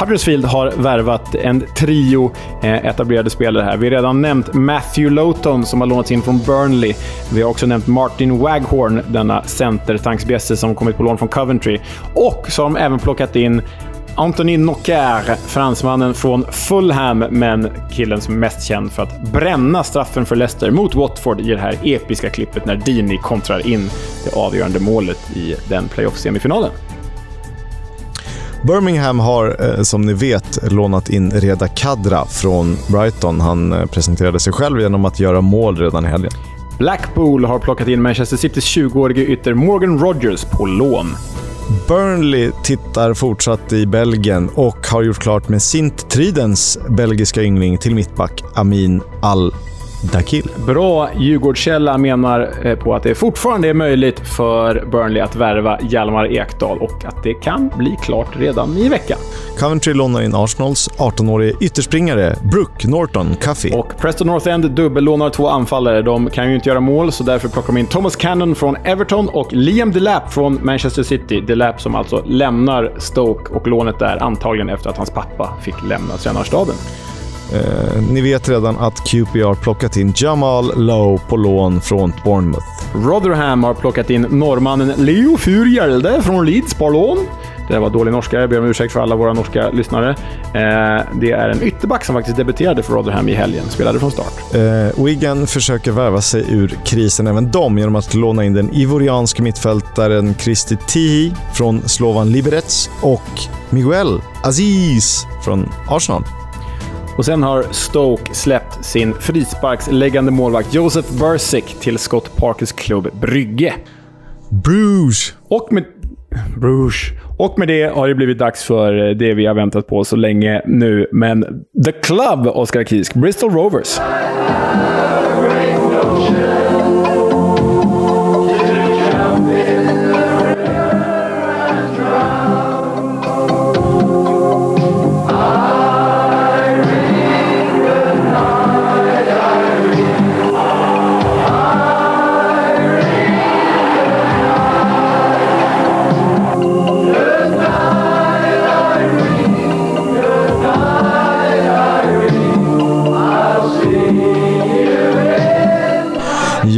Huddersfield har värvat en trio eh, etablerade spelare här. Vi har redan nämnt Matthew Lowton som har lånats in från Burnley. Vi har också nämnt Martin Waghorn, denna center som kommit på lån från Coventry. Och så har de även plockat in Anthony Nocker, fransmannen från Fulham, men killen som är mest känd för att bränna straffen för Leicester mot Watford i det här episka klippet när Dini kontrar in det avgörande målet i den playoff-semifinalen. Birmingham har, eh, som ni vet, lånat in Reda Kadra från Brighton. Han eh, presenterade sig själv genom att göra mål redan i helgen. Blackpool har plockat in Manchester Citys 20-årige ytter Morgan Rogers på lån. Burnley tittar fortsatt i Belgien och har gjort klart med Sint Tridens belgiska yngling till mittback Amin Al Dakil. Bra Djurgårdskälla menar eh, på att det fortfarande är möjligt för Burnley att värva Hjalmar Ekdal och att det kan bli klart redan i veckan. Coventry lånar in Arsenals 18-årige ytterspringare Brooke Norton Cuffy. Och Preston North End dubbellånar två anfallare. De kan ju inte göra mål, så därför plockar de in Thomas Cannon från Everton och Liam Delap från Manchester City. Delap som alltså lämnar Stoke och lånet där antagligen efter att hans pappa fick lämna tränarstaben. Eh, ni vet redan att QPR plockat in Jamal Lowe på lån från Bournemouth. Rotherham har plockat in norrmannen Leo Furgjelde från Leeds på lån. Det var dålig norska, jag ber om ursäkt för alla våra norska lyssnare. Eh, det är en ytterback som faktiskt debuterade för Rotherham i helgen, spelade från start. Eh, Wigan försöker värva sig ur krisen även de genom att låna in den ivorianske mittfältaren Kristi Tihi från Slovan Liberec och Miguel Aziz från Arsenal. Och sen har Stoke släppt sin frisparksläggande målvakt Joseph Bursick till Scott Parkers klubb Brygge. Bruges! Och med... Bruges. Och med det har det blivit dags för det vi har väntat på så länge nu. Men The Club, Oskar Kisk. Bristol Rovers.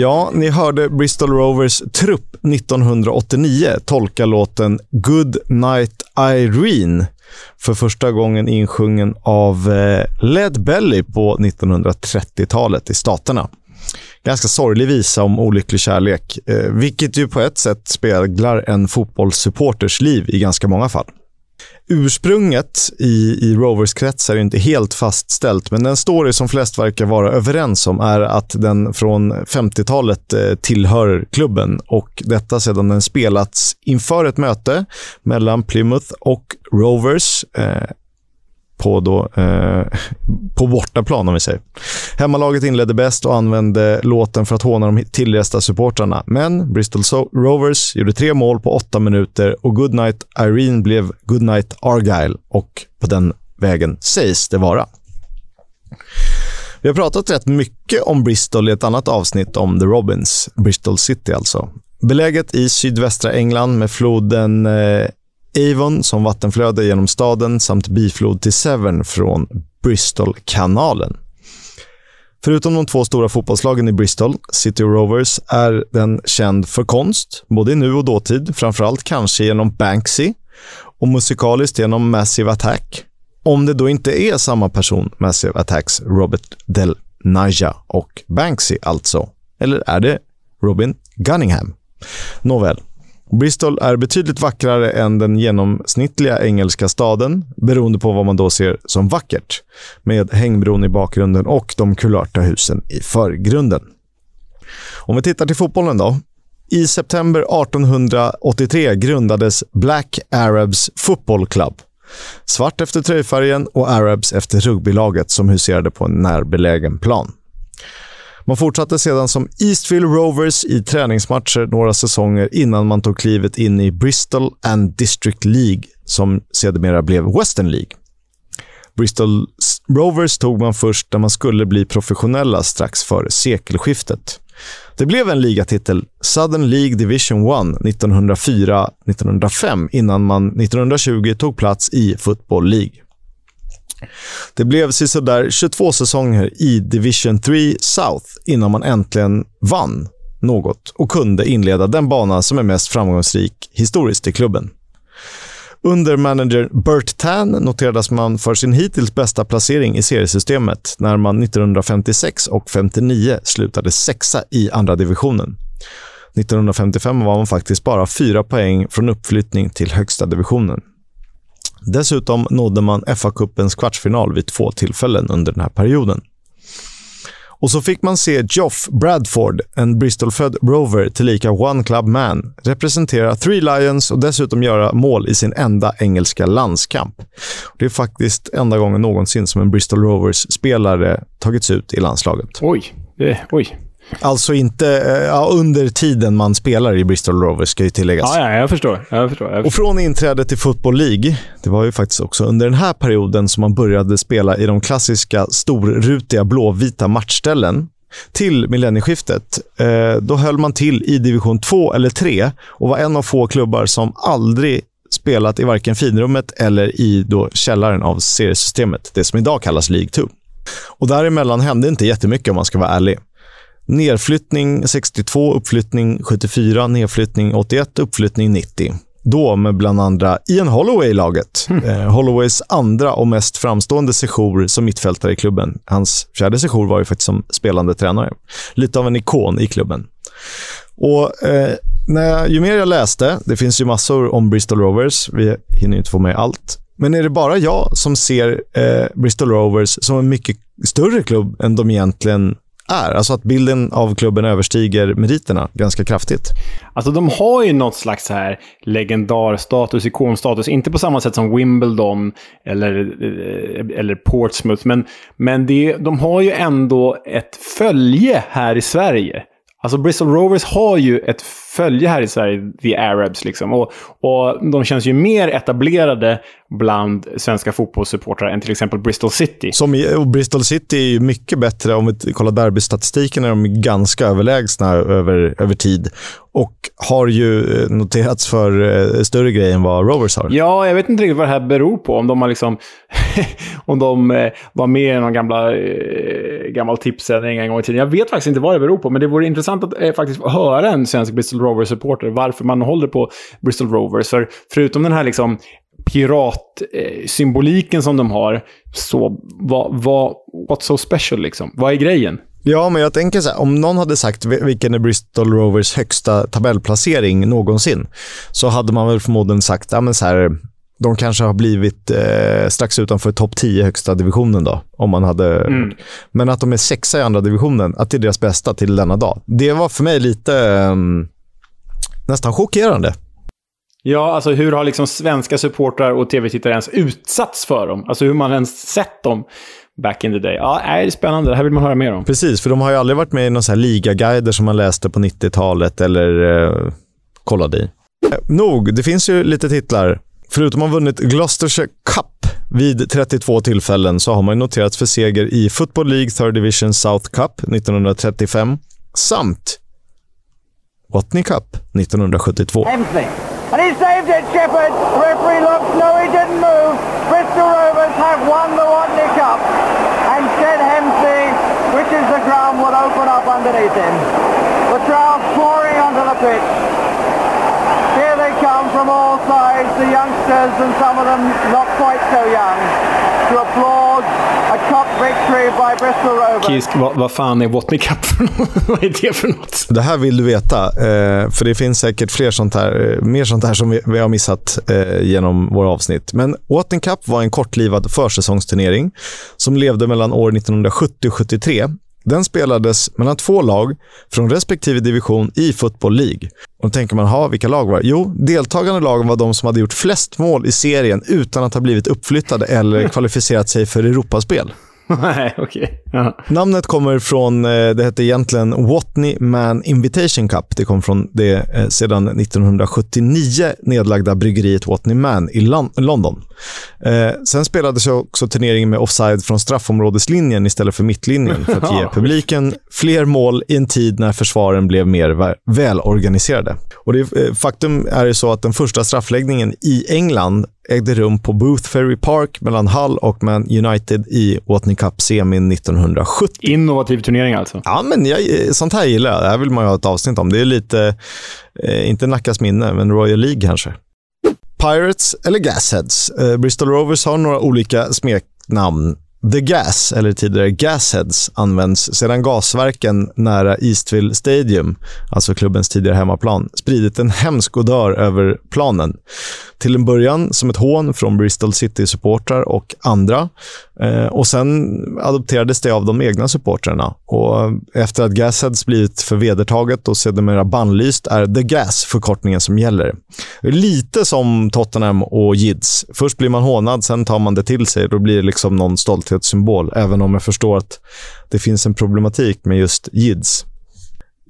Ja, ni hörde Bristol Rovers trupp 1989 tolka låten “Good Night Irene” för första gången insjungen av eh, Led Belly på 1930-talet i Staterna. Ganska sorglig visa om olycklig kärlek, eh, vilket ju på ett sätt speglar en fotbollssupporters liv i ganska många fall. Ursprunget i, i Rovers kretsar är inte helt fastställt, men den story som flest verkar vara överens om är att den från 50-talet eh, tillhör klubben och detta sedan den spelats inför ett möte mellan Plymouth och Rovers. Eh, på, då, eh, på bortaplan, om vi säger. Hemmalaget inledde bäst och använde låten för att håna de tillresta supportrarna. Men Bristol so Rovers gjorde tre mål på åtta minuter och Goodnight Irene blev Goodnight Argyle och på den vägen sägs det vara. Vi har pratat rätt mycket om Bristol i ett annat avsnitt om The Robins, Bristol City alltså. Beläget i sydvästra England med floden eh, Avon som vattenflöde genom staden samt biflod till Severn från Bristolkanalen. Förutom de två stora fotbollslagen i Bristol, City Rovers, är den känd för konst, både i nu och dåtid, framförallt kanske genom Banksy och musikaliskt genom Massive Attack. Om det då inte är samma person, Massive Attacks Robert Del Naja och Banksy alltså. Eller är det Robin Gunningham? Nåväl, Bristol är betydligt vackrare än den genomsnittliga engelska staden, beroende på vad man då ser som vackert, med hängbron i bakgrunden och de kulörta husen i förgrunden. Om vi tittar till fotbollen då. I september 1883 grundades Black Arabs Football Club. Svart efter tröjfärgen och Arabs efter rugbylaget som huserade på en närbelägen plan. Man fortsatte sedan som Eastville Rovers i träningsmatcher några säsonger innan man tog klivet in i Bristol and District League, som sedermera blev Western League. Bristol Rovers tog man först när man skulle bli professionella strax före sekelskiftet. Det blev en ligatitel, Southern League Division 1, 1904-1905 innan man 1920 tog plats i Football League. Det blev sådär 22 säsonger i Division 3 South innan man äntligen vann något och kunde inleda den bana som är mest framgångsrik historiskt i klubben. Under manager Bert Tan noterades man för sin hittills bästa placering i seriesystemet när man 1956 och 59 slutade sexa i andra divisionen. 1955 var man faktiskt bara fyra poäng från uppflyttning till högsta divisionen. Dessutom nådde man FA-cupens kvartsfinal vid två tillfällen under den här perioden. Och så fick man se Geoff Bradford, en Bristolfödd rover tillika One Club Man, representera Three Lions och dessutom göra mål i sin enda engelska landskamp. Det är faktiskt enda gången någonsin som en Bristol Rovers-spelare tagits ut i landslaget. Oj, det, oj. Alltså inte eh, ja, under tiden man spelar i Bristol Rovers, ska ju tilläggas. Ja, ja jag, förstår. jag förstår. Jag förstår. Och från inträdet till Football League, det var ju faktiskt också under den här perioden som man började spela i de klassiska storrutiga blåvita matchställen, till millennieskiftet, eh, då höll man till i division 2 eller 3 och var en av få klubbar som aldrig spelat i varken finrummet eller i då källaren av seriesystemet, det som idag kallas League 2. Och däremellan hände inte jättemycket om man ska vara ärlig. Nedflyttning 62, uppflyttning 74, nedflyttning 81, uppflyttning 90. Då med bland andra Ian Holloway i laget. Mm. Eh, Holloways andra och mest framstående sejour som mittfältare i klubben. Hans fjärde sejour var ju faktiskt som spelande tränare. Lite av en ikon i klubben. Och eh, när jag, Ju mer jag läste, det finns ju massor om Bristol Rovers, vi hinner inte få med allt. Men är det bara jag som ser eh, Bristol Rovers som en mycket större klubb än de egentligen är. Alltså att bilden av klubben överstiger meriterna ganska kraftigt. Alltså de har ju något slags här legendarstatus, ikonstatus. Inte på samma sätt som Wimbledon eller, eh, eller Portsmouth. Men, men det, de har ju ändå ett följe här i Sverige. Alltså Bristol Rovers har ju ett följe här i Sverige, The Arabs. Liksom. Och, och de känns ju mer etablerade bland svenska fotbollssupportrar än till exempel Bristol City. Som, och Bristol City är ju mycket bättre. Om vi kollar derbystatistiken är de ganska överlägsna över, över tid. Och har ju eh, noterats för eh, större grejer än vad Rovers har. Ja, jag vet inte riktigt vad det här beror på. Om de, har liksom om de eh, var med i någon gamla, gammal tipssändning en gång i tiden. Jag vet faktiskt inte vad det beror på, men det vore intressant att faktiskt höra en svensk Bristol Rovers-supporter varför man håller på Bristol Rovers. För förutom den här liksom piratsymboliken som de har, så vad, vad, what's so special liksom? Vad är grejen? Ja, men jag tänker så här, om någon hade sagt vilken är Bristol Rovers högsta tabellplacering någonsin, så hade man väl förmodligen sagt, ja men så här, de kanske har blivit eh, strax utanför topp 10 högsta divisionen då. Om man hade, mm. Men att de är sexa i andra divisionen, att det är deras bästa till denna dag. Det var för mig lite eh, nästan chockerande. Ja, alltså hur har liksom svenska supportrar och tv-tittare ens utsatts för dem? Alltså hur man ens sett dem back in the day. Ja, det är spännande. Det här vill man höra mer om. Precis, för de har ju aldrig varit med i några ligaguider som man läste på 90-talet eller eh, kollade i. Eh, nog, det finns ju lite titlar. Förutom att ha vunnit Gloucestershire Cup vid 32 tillfällen så har man noterats för seger i Football League Third Division South Cup 1935 samt Watney Cup 1972. Hemsley. And he saved it, Shepherd. The referee looks, no, he didn't move. Bristol Rovers have won the Watney Cup. And Shed Hemsley, which is the ground, will open up underneath him. The crowd pouring onto the pitch. Here they come from all sides, the youngsters and some of them not quite so young, to applaud Kisk, vad, vad fan är Watney Cup för något? vad är det för något? Det här vill du veta, eh, för det finns säkert fler sånt här, eh, mer sånt här som vi, vi har missat eh, genom våra avsnitt. Men Watton Cup var en kortlivad försäsongsturnering som levde mellan år 1970 och 73. Den spelades mellan två lag från respektive division i Football League. Och då tänker man, ha vilka lag var det? Jo, deltagande lagen var de som hade gjort flest mål i serien utan att ha blivit uppflyttade eller kvalificerat sig för Europaspel. Nej, okej. Ja. Namnet kommer från, eh, det hette egentligen Watney Man Invitation Cup. Det kom från det eh, sedan 1979 nedlagda bryggeriet Watney Man i Lon- London. Eh, sen spelades också turneringen med offside från straffområdeslinjen istället för mittlinjen för att ge publiken fler mål i en tid när försvaren blev mer vä- välorganiserade. Och det, faktum är ju så att den första straffläggningen i England ägde rum på Booth Ferry Park mellan Hull och Man United i Watney Cup-semin 1970. Innovativ turnering alltså. Ja, men jag, sånt här gillar jag. Det här vill man ju ha ett avsnitt om. Det är lite, eh, inte Nackas minne, men Royal League kanske. Pirates eller Gasheads. Eh, Bristol Rovers har några olika smeknamn. The Gas, eller tidigare Gasheads, används sedan gasverken nära Eastville Stadium, alltså klubbens tidigare hemmaplan, spridit en hemsk odör över planen. Till en början som ett hån från Bristol City-supportrar och andra. Eh, och Sen adopterades det av de egna supportrarna. Och efter att Gasheads blivit för vedertaget och sedermera bannlyst är The Gas förkortningen som gäller. Lite som Tottenham och Jids. Först blir man hånad, sen tar man det till sig. Då blir det liksom någon stolthetssymbol, även om jag förstår att det finns en problematik med just Jids.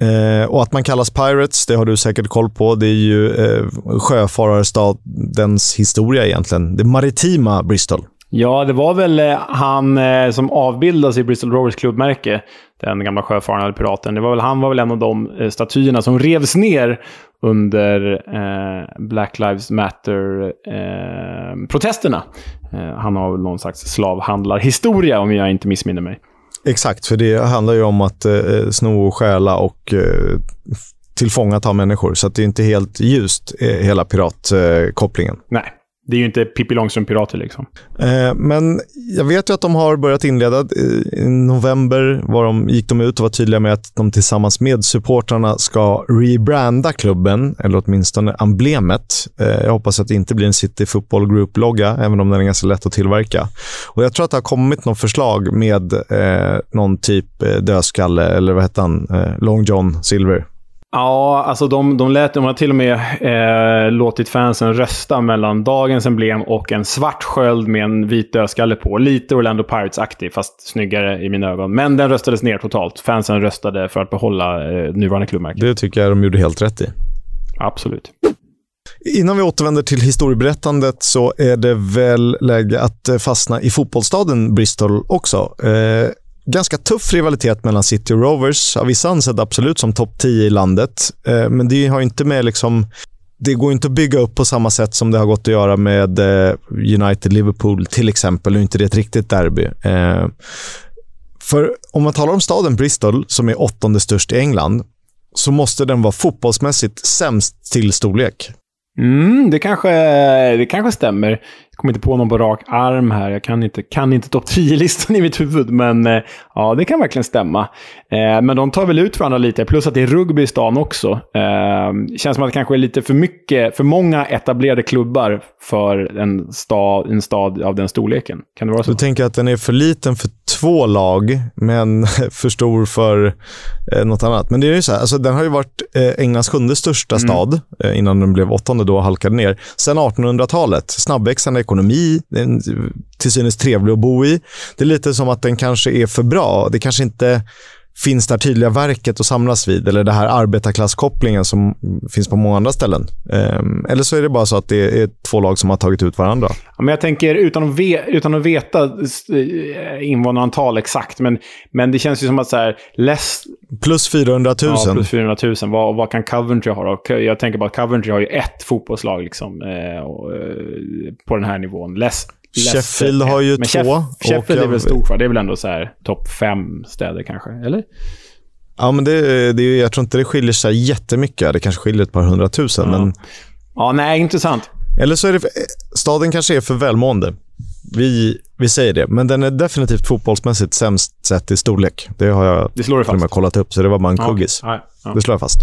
Eh, och att man kallas Pirates, det har du säkert koll på. Det är ju eh, sjöfararstadens historia egentligen. Det maritima Bristol. Ja, det var väl eh, han eh, som avbildas i Bristol Rovers klubbmärke. Den gamla sjöfararen eller piraten. Det var väl, han var väl en av de eh, statyerna som revs ner under eh, Black Lives Matter-protesterna. Eh, han har väl någon slags slavhandlarhistoria, om jag inte missminner mig. Exakt, för det handlar ju om att eh, sno och stjäla och eh, tillfångata människor. Så att det är inte helt ljust, eh, hela piratkopplingen. Nej, det är ju inte Pippi Långstrump-pirater liksom. Eh, men jag vet ju att de har börjat inleda. I november var de, gick de ut och var tydliga med att de tillsammans med supportrarna ska rebranda klubben, eller åtminstone emblemet. Eh, jag hoppas att det inte blir en City Football Group-logga, även om den är ganska lätt att tillverka. Och Jag tror att det har kommit något förslag med eh, någon typ eh, dödskalle, eller vad hette han? Eh, Long John Silver. Ja, alltså de, de, lät, de har till och med eh, låtit fansen rösta mellan dagens emblem och en svart sköld med en vit dödskalle på. Lite Orlando Pirates-aktig, fast snyggare i mina ögon. Men den röstades ner totalt. Fansen röstade för att behålla eh, nuvarande klubbmärke. Det tycker jag de gjorde helt rätt i. Absolut. Innan vi återvänder till historieberättandet så är det väl läge att eh, fastna i fotbollsstaden Bristol också. Eh, ganska tuff rivalitet mellan City och Rovers. Av vissa ansett absolut som topp 10 i landet, eh, men det har inte med liksom det går inte att bygga upp på samma sätt som det har gått att göra med eh, United-Liverpool till exempel. Nu är inte det ett riktigt derby. Eh, för om man talar om staden Bristol, som är åttonde störst i England, så måste den vara fotbollsmässigt sämst till storlek. Mm, det, kanske, det kanske stämmer kommer inte på någon på rak arm här. Jag kan inte, kan inte topp 10-listan i mitt huvud, men eh, ja, det kan verkligen stämma. Eh, men de tar väl ut varandra lite, plus att det är rugby i stan också. Eh, känns som att det kanske är lite för mycket, för många etablerade klubbar för en stad, en stad av den storleken. Kan det vara så? Du tänker att den är för liten för två lag, men för stor för eh, något annat. Men det är ju så här, alltså, den har ju varit eh, Englands sjunde största stad eh, innan den blev åttonde då och halkade ner. Sen 1800-talet. Snabbväxande ekonomi, den, till synes trevlig att bo i. Det är lite som att den kanske är för bra. Det kanske inte finns det här tydliga verket att samlas vid eller det här arbetarklasskopplingen som finns på många andra ställen. Ehm, eller så är det bara så att det är två lag som har tagit ut varandra. Ja, men jag tänker utan att, ve utan att veta eh, invånarantal exakt, men, men det känns ju som att så här, less, Plus 400 000. Ja, plus 400 000. Vad, vad kan Coventry ha då? Jag tänker bara att Coventry har ju ett fotbollslag liksom, eh, eh, på den här nivån. Less, Sheffield har ju men två. Sheff, Sheffield är väl stor kvar. Det är väl ändå så här topp fem städer kanske? Eller? Ja, men det, det, jag tror inte det skiljer sig jättemycket. Det kanske skiljer ett par hundratusen. Men, Ja, nej, intressant. eller så är det... Staden kanske är för välmående. Vi, vi säger det. Men den är definitivt fotbollsmässigt sämst sett i storlek. Det har jag Det slår med fast. kollat upp, så det var bara en Ja, kuggis. Ja, ja. Det slår jag fast.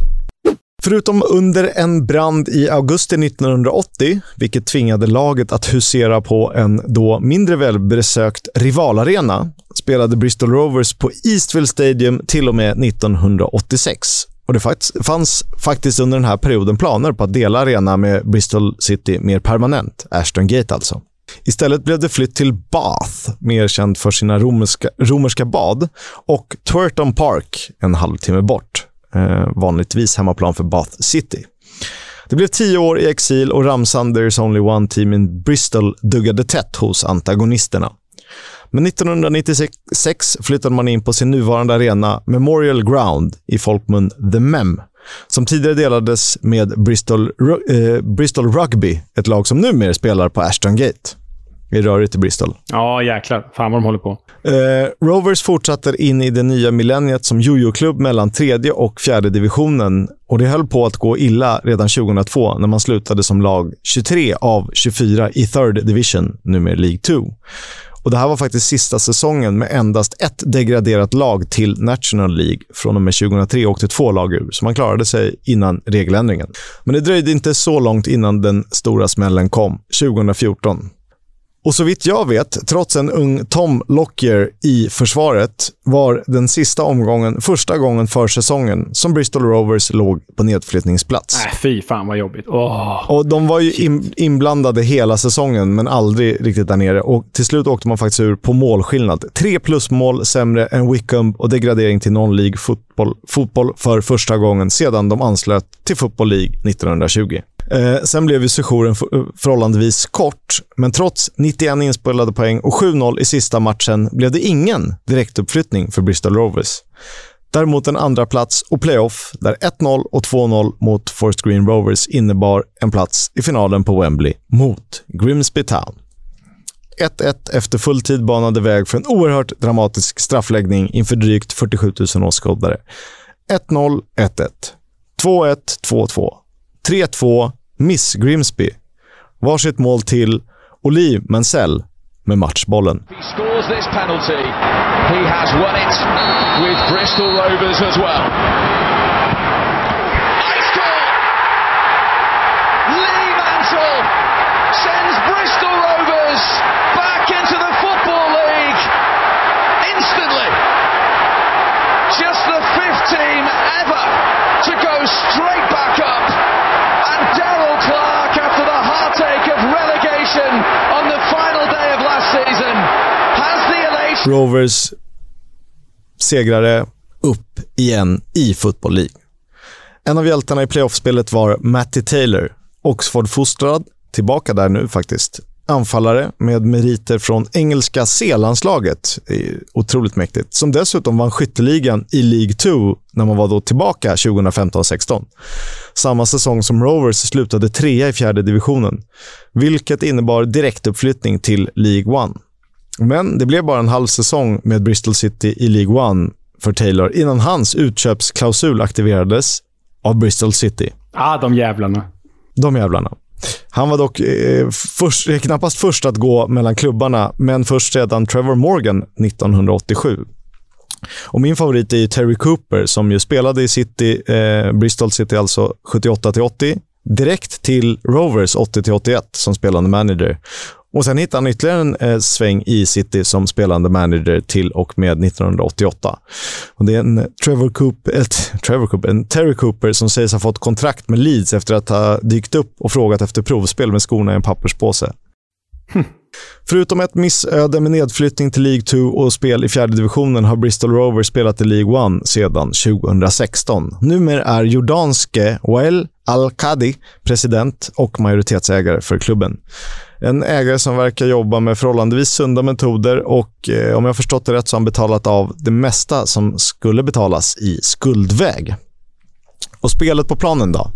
Förutom under en brand i augusti 1980, vilket tvingade laget att husera på en då mindre välbesökt rivalarena, spelade Bristol Rovers på Eastville Stadium till och med 1986. Och det fanns faktiskt under den här perioden planer på att dela arena med Bristol City mer permanent, Ashton Gate alltså. Istället blev det flytt till Bath, mer känd för sina romerska, romerska bad, och Twerton Park, en halvtimme bort. Eh, vanligtvis hemmaplan för Bath City. Det blev tio år i exil och ramsan “There's only one team in Bristol” duggade tätt hos antagonisterna. Men 1996 flyttade man in på sin nuvarande arena Memorial Ground, i folkmun The Mem, som tidigare delades med Bristol, eh, Bristol Rugby, ett lag som numera spelar på Ashton Gate. Det är rörigt i Bristol. Ja, jäklar. Fan vad de håller på. Eh, Rovers fortsatte in i det nya millenniet som jojo-klubb mellan tredje och fjärde divisionen och det höll på att gå illa redan 2002 när man slutade som lag 23 av 24 i third division, numera League 2. Och Det här var faktiskt sista säsongen med endast ett degraderat lag till National League. Från och med 2003 åkte två lag ur, så man klarade sig innan regeländringen. Men det dröjde inte så långt innan den stora smällen kom, 2014. Och så vitt jag vet, trots en ung Tom Lockyer i försvaret, var den sista omgången första gången för säsongen som Bristol Rovers låg på nedflyttningsplats. Äh, fy fan vad jobbigt. Åh. Och De var ju in, inblandade hela säsongen, men aldrig riktigt där nere. Och Till slut åkte man faktiskt ur på målskillnad. Tre plusmål sämre än Wickham och degradering till non-League fotboll, fotboll för första gången sedan de anslöt till Football League 1920. Eh, sen blev ju sessionen eh, förhållandevis kort, men trots 91 inspelade poäng och 7-0 i sista matchen blev det ingen direktuppflyttning för Bristol Rovers. Däremot en andra plats och playoff där 1-0 och 2-0 mot Forest Green Rovers innebar en plats i finalen på Wembley mot Grimsby Town. 1-1 efter fulltid banade väg för en oerhört dramatisk straffläggning inför drygt 47 000 åskådare. 1-0, 1-1. 2-1, 2-2. 3-2, Miss Grimsby. Varsitt mål till Oliv Mansell med matchbollen. he scores this penalty, he has won it with Bristol Rovers as well. I score! Lee Mansell sends Bristol Rovers back into the Football League instantly. Just the fifth team ever to go straight back up. And Daryl Clark, after the heartache of relegation on the final day of last season, has the elation. Rovers segrare upp igen i Football League. En av hjältarna i playoffspelet var Matty Taylor, Oxford-fostrad, tillbaka där nu faktiskt. Anfallare med meriter från engelska C-landslaget. Otroligt mäktigt. Som dessutom vann skytteligan i League 2 när man var då tillbaka 2015-16. Samma säsong som Rovers slutade trea i fjärde divisionen, vilket innebar direktuppflyttning till League 1. Men det blev bara en halv säsong med Bristol City i League One för Taylor innan hans utköpsklausul aktiverades av Bristol City. Ah, de jävlarna. De jävlarna. Han var dock eh, först, eh, knappast först att gå mellan klubbarna, men först redan Trevor Morgan 1987. Och min favorit är Terry Cooper som ju spelade i City, eh, Bristol City alltså 78-80, direkt till Rovers 80-81 som spelande manager. Och Sen hittade han ytterligare en eh, sväng i City som spelande manager till och med 1988. Och det är en Trevor Cooper, ett, eh, Trevor Cooper, en Terry Cooper som sägs ha fått kontrakt med Leeds efter att ha dykt upp och frågat efter provspel med skorna i en papperspåse. Hm. Förutom ett missöde med nedflyttning till League 2 och spel i fjärde divisionen har Bristol Rovers spelat i League 1 sedan 2016. Numera är jordanske Wael Al-Qadi president och majoritetsägare för klubben. En ägare som verkar jobba med förhållandevis sunda metoder och eh, om jag förstått det rätt så har han betalat av det mesta som skulle betalas i skuldväg. Och spelet på planen då?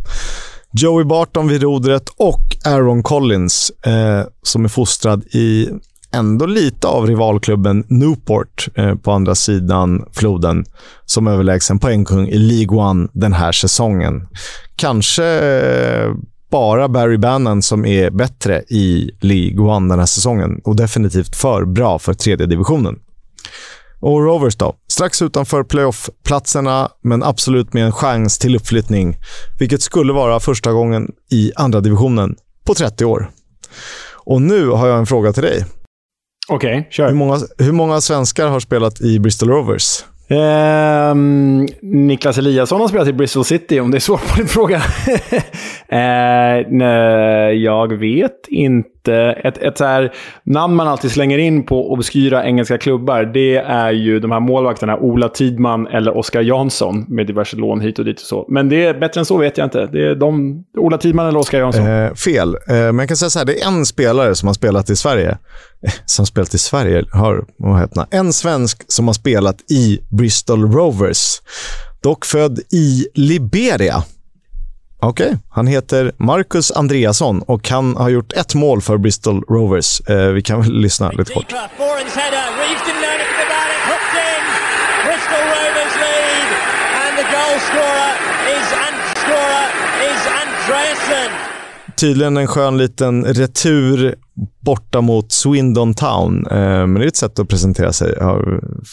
Joey Barton vid rodret och Aaron Collins eh, som är fostrad i ändå lite av rivalklubben Newport eh, på andra sidan floden som överlägsen poängkung i League One den här säsongen. Kanske eh, bara Barry Bannon som är bättre i League One den här säsongen och definitivt för bra för tredje divisionen. Och Rovers då? Strax utanför playoff-platserna, men absolut med en chans till uppflyttning. Vilket skulle vara första gången i andra divisionen på 30 år. Och nu har jag en fråga till dig. Okej, okay, kör. Hur många, hur många svenskar har spelat i Bristol Rovers? Eh, Niklas Eliasson har spelat i Bristol City, om det är svårt på din fråga. eh, nej, jag vet inte. Ett, ett så här namn man alltid slänger in på obskyra engelska klubbar, det är ju de här målvakterna Ola Tidman eller Oskar Jansson med diverse lån hit och dit och så. Men det är bättre än så vet jag inte. Det är de, Ola Tidman eller Oskar Jansson. Eh, fel. Eh, men jag kan säga så här, det är en spelare som har spelat i Sverige. Eh, som spelat i Sverige, hör vad heter En svensk som har spelat i Bristol Rovers. Dock född i Liberia. Okej, okay. han heter Marcus Andreasson och han har gjort ett mål för Bristol Rovers. Eh, vi kan väl lyssna lite kort. Tydligen en skön liten retur borta mot Swindon Town. Eh, men det är ett sätt att presentera sig.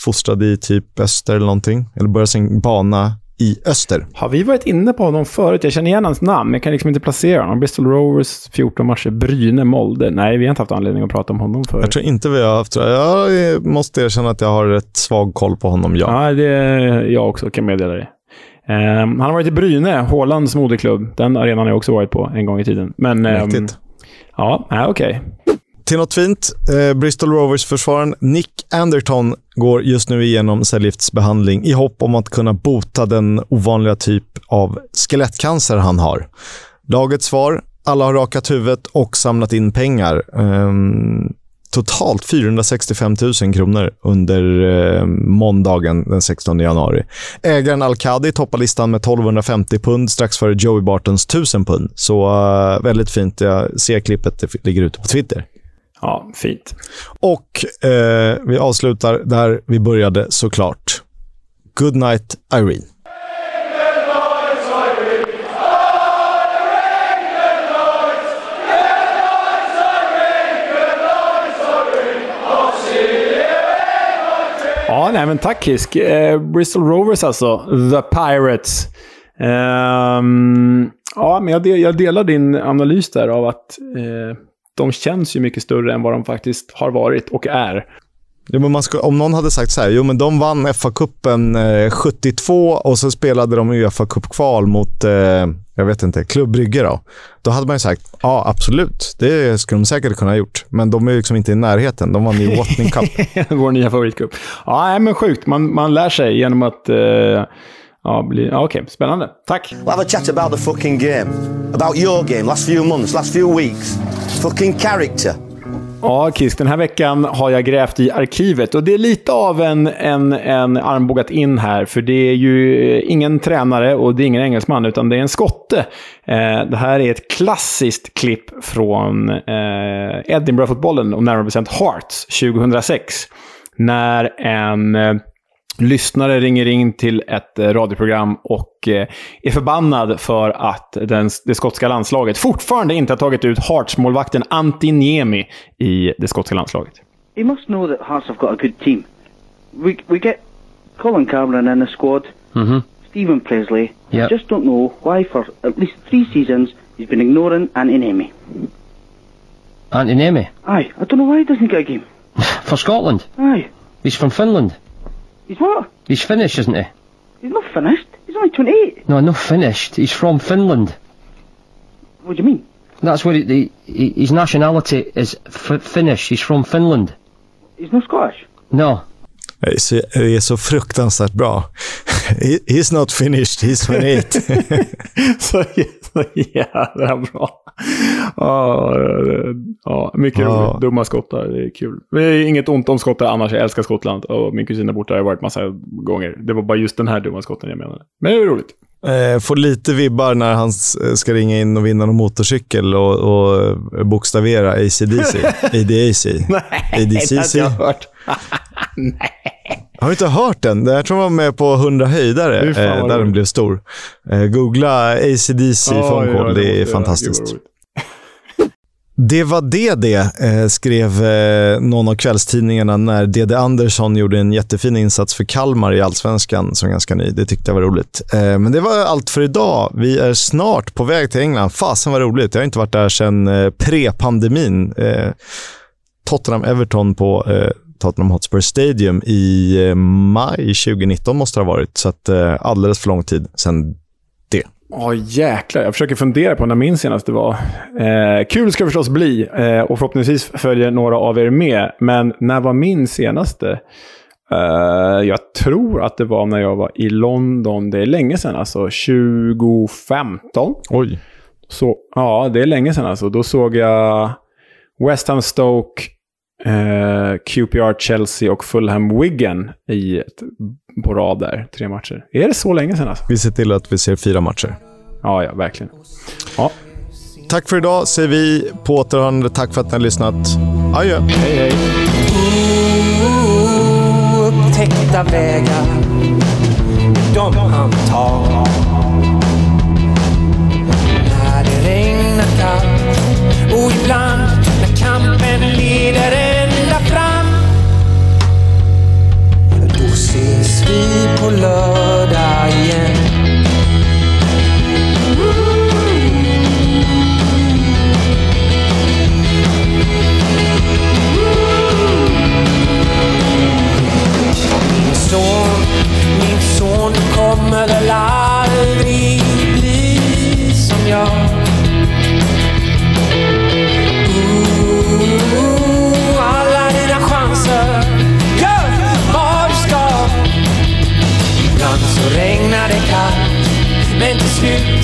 Fostrad i typ öster eller någonting. Eller började sin bana i öster. Har vi varit inne på honom förut? Jag känner igen hans namn, men jag kan liksom inte placera honom. Bristol Rovers, 14 matcher, Bryne, Molde. Nej, vi har inte haft anledning att prata om honom förut. Jag tror inte vi har haft Jag måste erkänna att jag har rätt svag koll på honom, ja. Ja, det är jag också, kan meddela det. Um, han har varit i Bryne, Hålands moderklubb. Den arenan har jag också varit på en gång i tiden. Men, um, ja, okej. Okay till något fint. Eh, Bristol Rovers-försvararen Nick Anderton går just nu igenom cellgiftsbehandling i hopp om att kunna bota den ovanliga typ av skelettcancer han har. Lagets svar, alla har rakat huvudet och samlat in pengar. Eh, totalt 465 000 kronor under eh, måndagen den 16 januari. Ägaren Al-Qadi toppar listan med 1250 pund strax före Joey Bartons 1000 pund. Så eh, väldigt fint. Jag ser klippet, det ligger ute på Twitter. Ja, fint. Och eh, vi avslutar där vi började såklart. Good night, Irene. Ja, nej men tack Kisk. Eh, Bristol Rovers alltså. The Pirates. Um, ja, men jag, del, jag, delar din analys där av att eh, de känns ju mycket större än vad de faktiskt har varit och är. Ja, men ska, om någon hade sagt så här, jo men de vann FA-cupen eh, 72 och så spelade de uefa kval mot, eh, jag vet inte, Klubb Brygge då. Då hade man ju sagt, ja absolut, det skulle de säkert kunna ha gjort. Men de är ju liksom inte i närheten. De vann ju Watling Cup. Vår nya favoritcup. Ja, men sjukt. Man, man lär sig genom att eh Ja, bli, ja, okej. Spännande. Tack. We'll have a chat about the fucking game. About your game, last few months, last few weeks. Fucking character. Ja, Kisk, den här veckan har jag grävt i arkivet och det är lite av en, en, en armbågat in här, för det är ju ingen tränare och det är ingen engelsman, utan det är en skotte. Eh, det här är ett klassiskt klipp från eh, Edinburgh-fotbollen och närmare bestämt Hearts 2006. När en eh, lyssnare ringer in till ett eh, radioprogram och eh, är förbannad för att den, det skotska landslaget fortfarande inte har tagit ut Hearts-målvakten Antti Niemi i det skotska landslaget. He must know that Hearts have got a good team. We we get Colin Cameron in the squad. Mm-hmm. Stephen Presley. Yep. I just don't know why for at least three seasons he's been ignoring Antinemi. Antinemi. Aye, I don't know why he doesn't get a game. For Scotland. Aye, He's from Finland. He's what? He's Finnish, isn't he? He's not finished. He's only 28. No, not finished. He's from Finland. What do you mean? That's where he, he, his nationality is f- Finnish. He's from Finland. He's not Scottish. No. Det är så, det är så fruktansvärt bra. He, he's not finished, he's 28. så, så jävla bra. Ja, ja, mycket Ja. roligt. Dumma skottar, det är kul. Det är inget ont om skottar annars, jag älskar Skottland. Och min kusin är borta, jag har varit massa gånger. Det var bara just den här dumma skotten jag menade. Men det är roligt. Eh, får lite vibbar när han s- ska ringa in och vinna någon motorcykel och, och bokstavera ACDC. ADAC. ADCC. jag hört. Har du inte hört den? Jag tror den var med på 100 höjdare, eh, där den blev stor. Eh, googla ACDC Ja, phone ja, call, det det är fantastiskt. Det var det det, eh, skrev eh, någon av kvällstidningarna när Dede Andersson gjorde en jättefin insats för Kalmar i Allsvenskan som ganska ny. Det tyckte jag var roligt. Eh, men det var allt för idag. Vi är snart på väg till England. Fasen var roligt. Jag har inte varit där sedan eh, pre-pandemin. Eh, Tottenham-Everton på eh, Tottenham Hotspur Stadium i eh, maj 2019 måste det ha varit. Så att, eh, alldeles för lång tid sedan det. Ja, jäklar. Jag försöker fundera på när min senaste var. Eh, kul ska det förstås bli och förhoppningsvis följer några av er med. Men när var min senaste? Eh, jag tror att det var när jag var i London. Det är länge sedan, alltså 2015. Oj. Så, ja, det är länge sedan alltså. Då såg jag West Ham Stoke, eh, QPR Chelsea och Fulham Wigan i ett, på rad där. Tre matcher. Är det så länge sedan alltså? Vi ser till att vi ser fyra matcher. Ja, ja, verkligen. Ja, Tack för idag säger vi på återhörande. Tack för att ni har lyssnat. Adjö. hej hej. Upptäckta vägar, de han tar. När det regnar kallt och ibland vi på lördag igen. Mm. Mm. Min son, min son, du kommer väl aldrig så regnar det kallt. Men till slut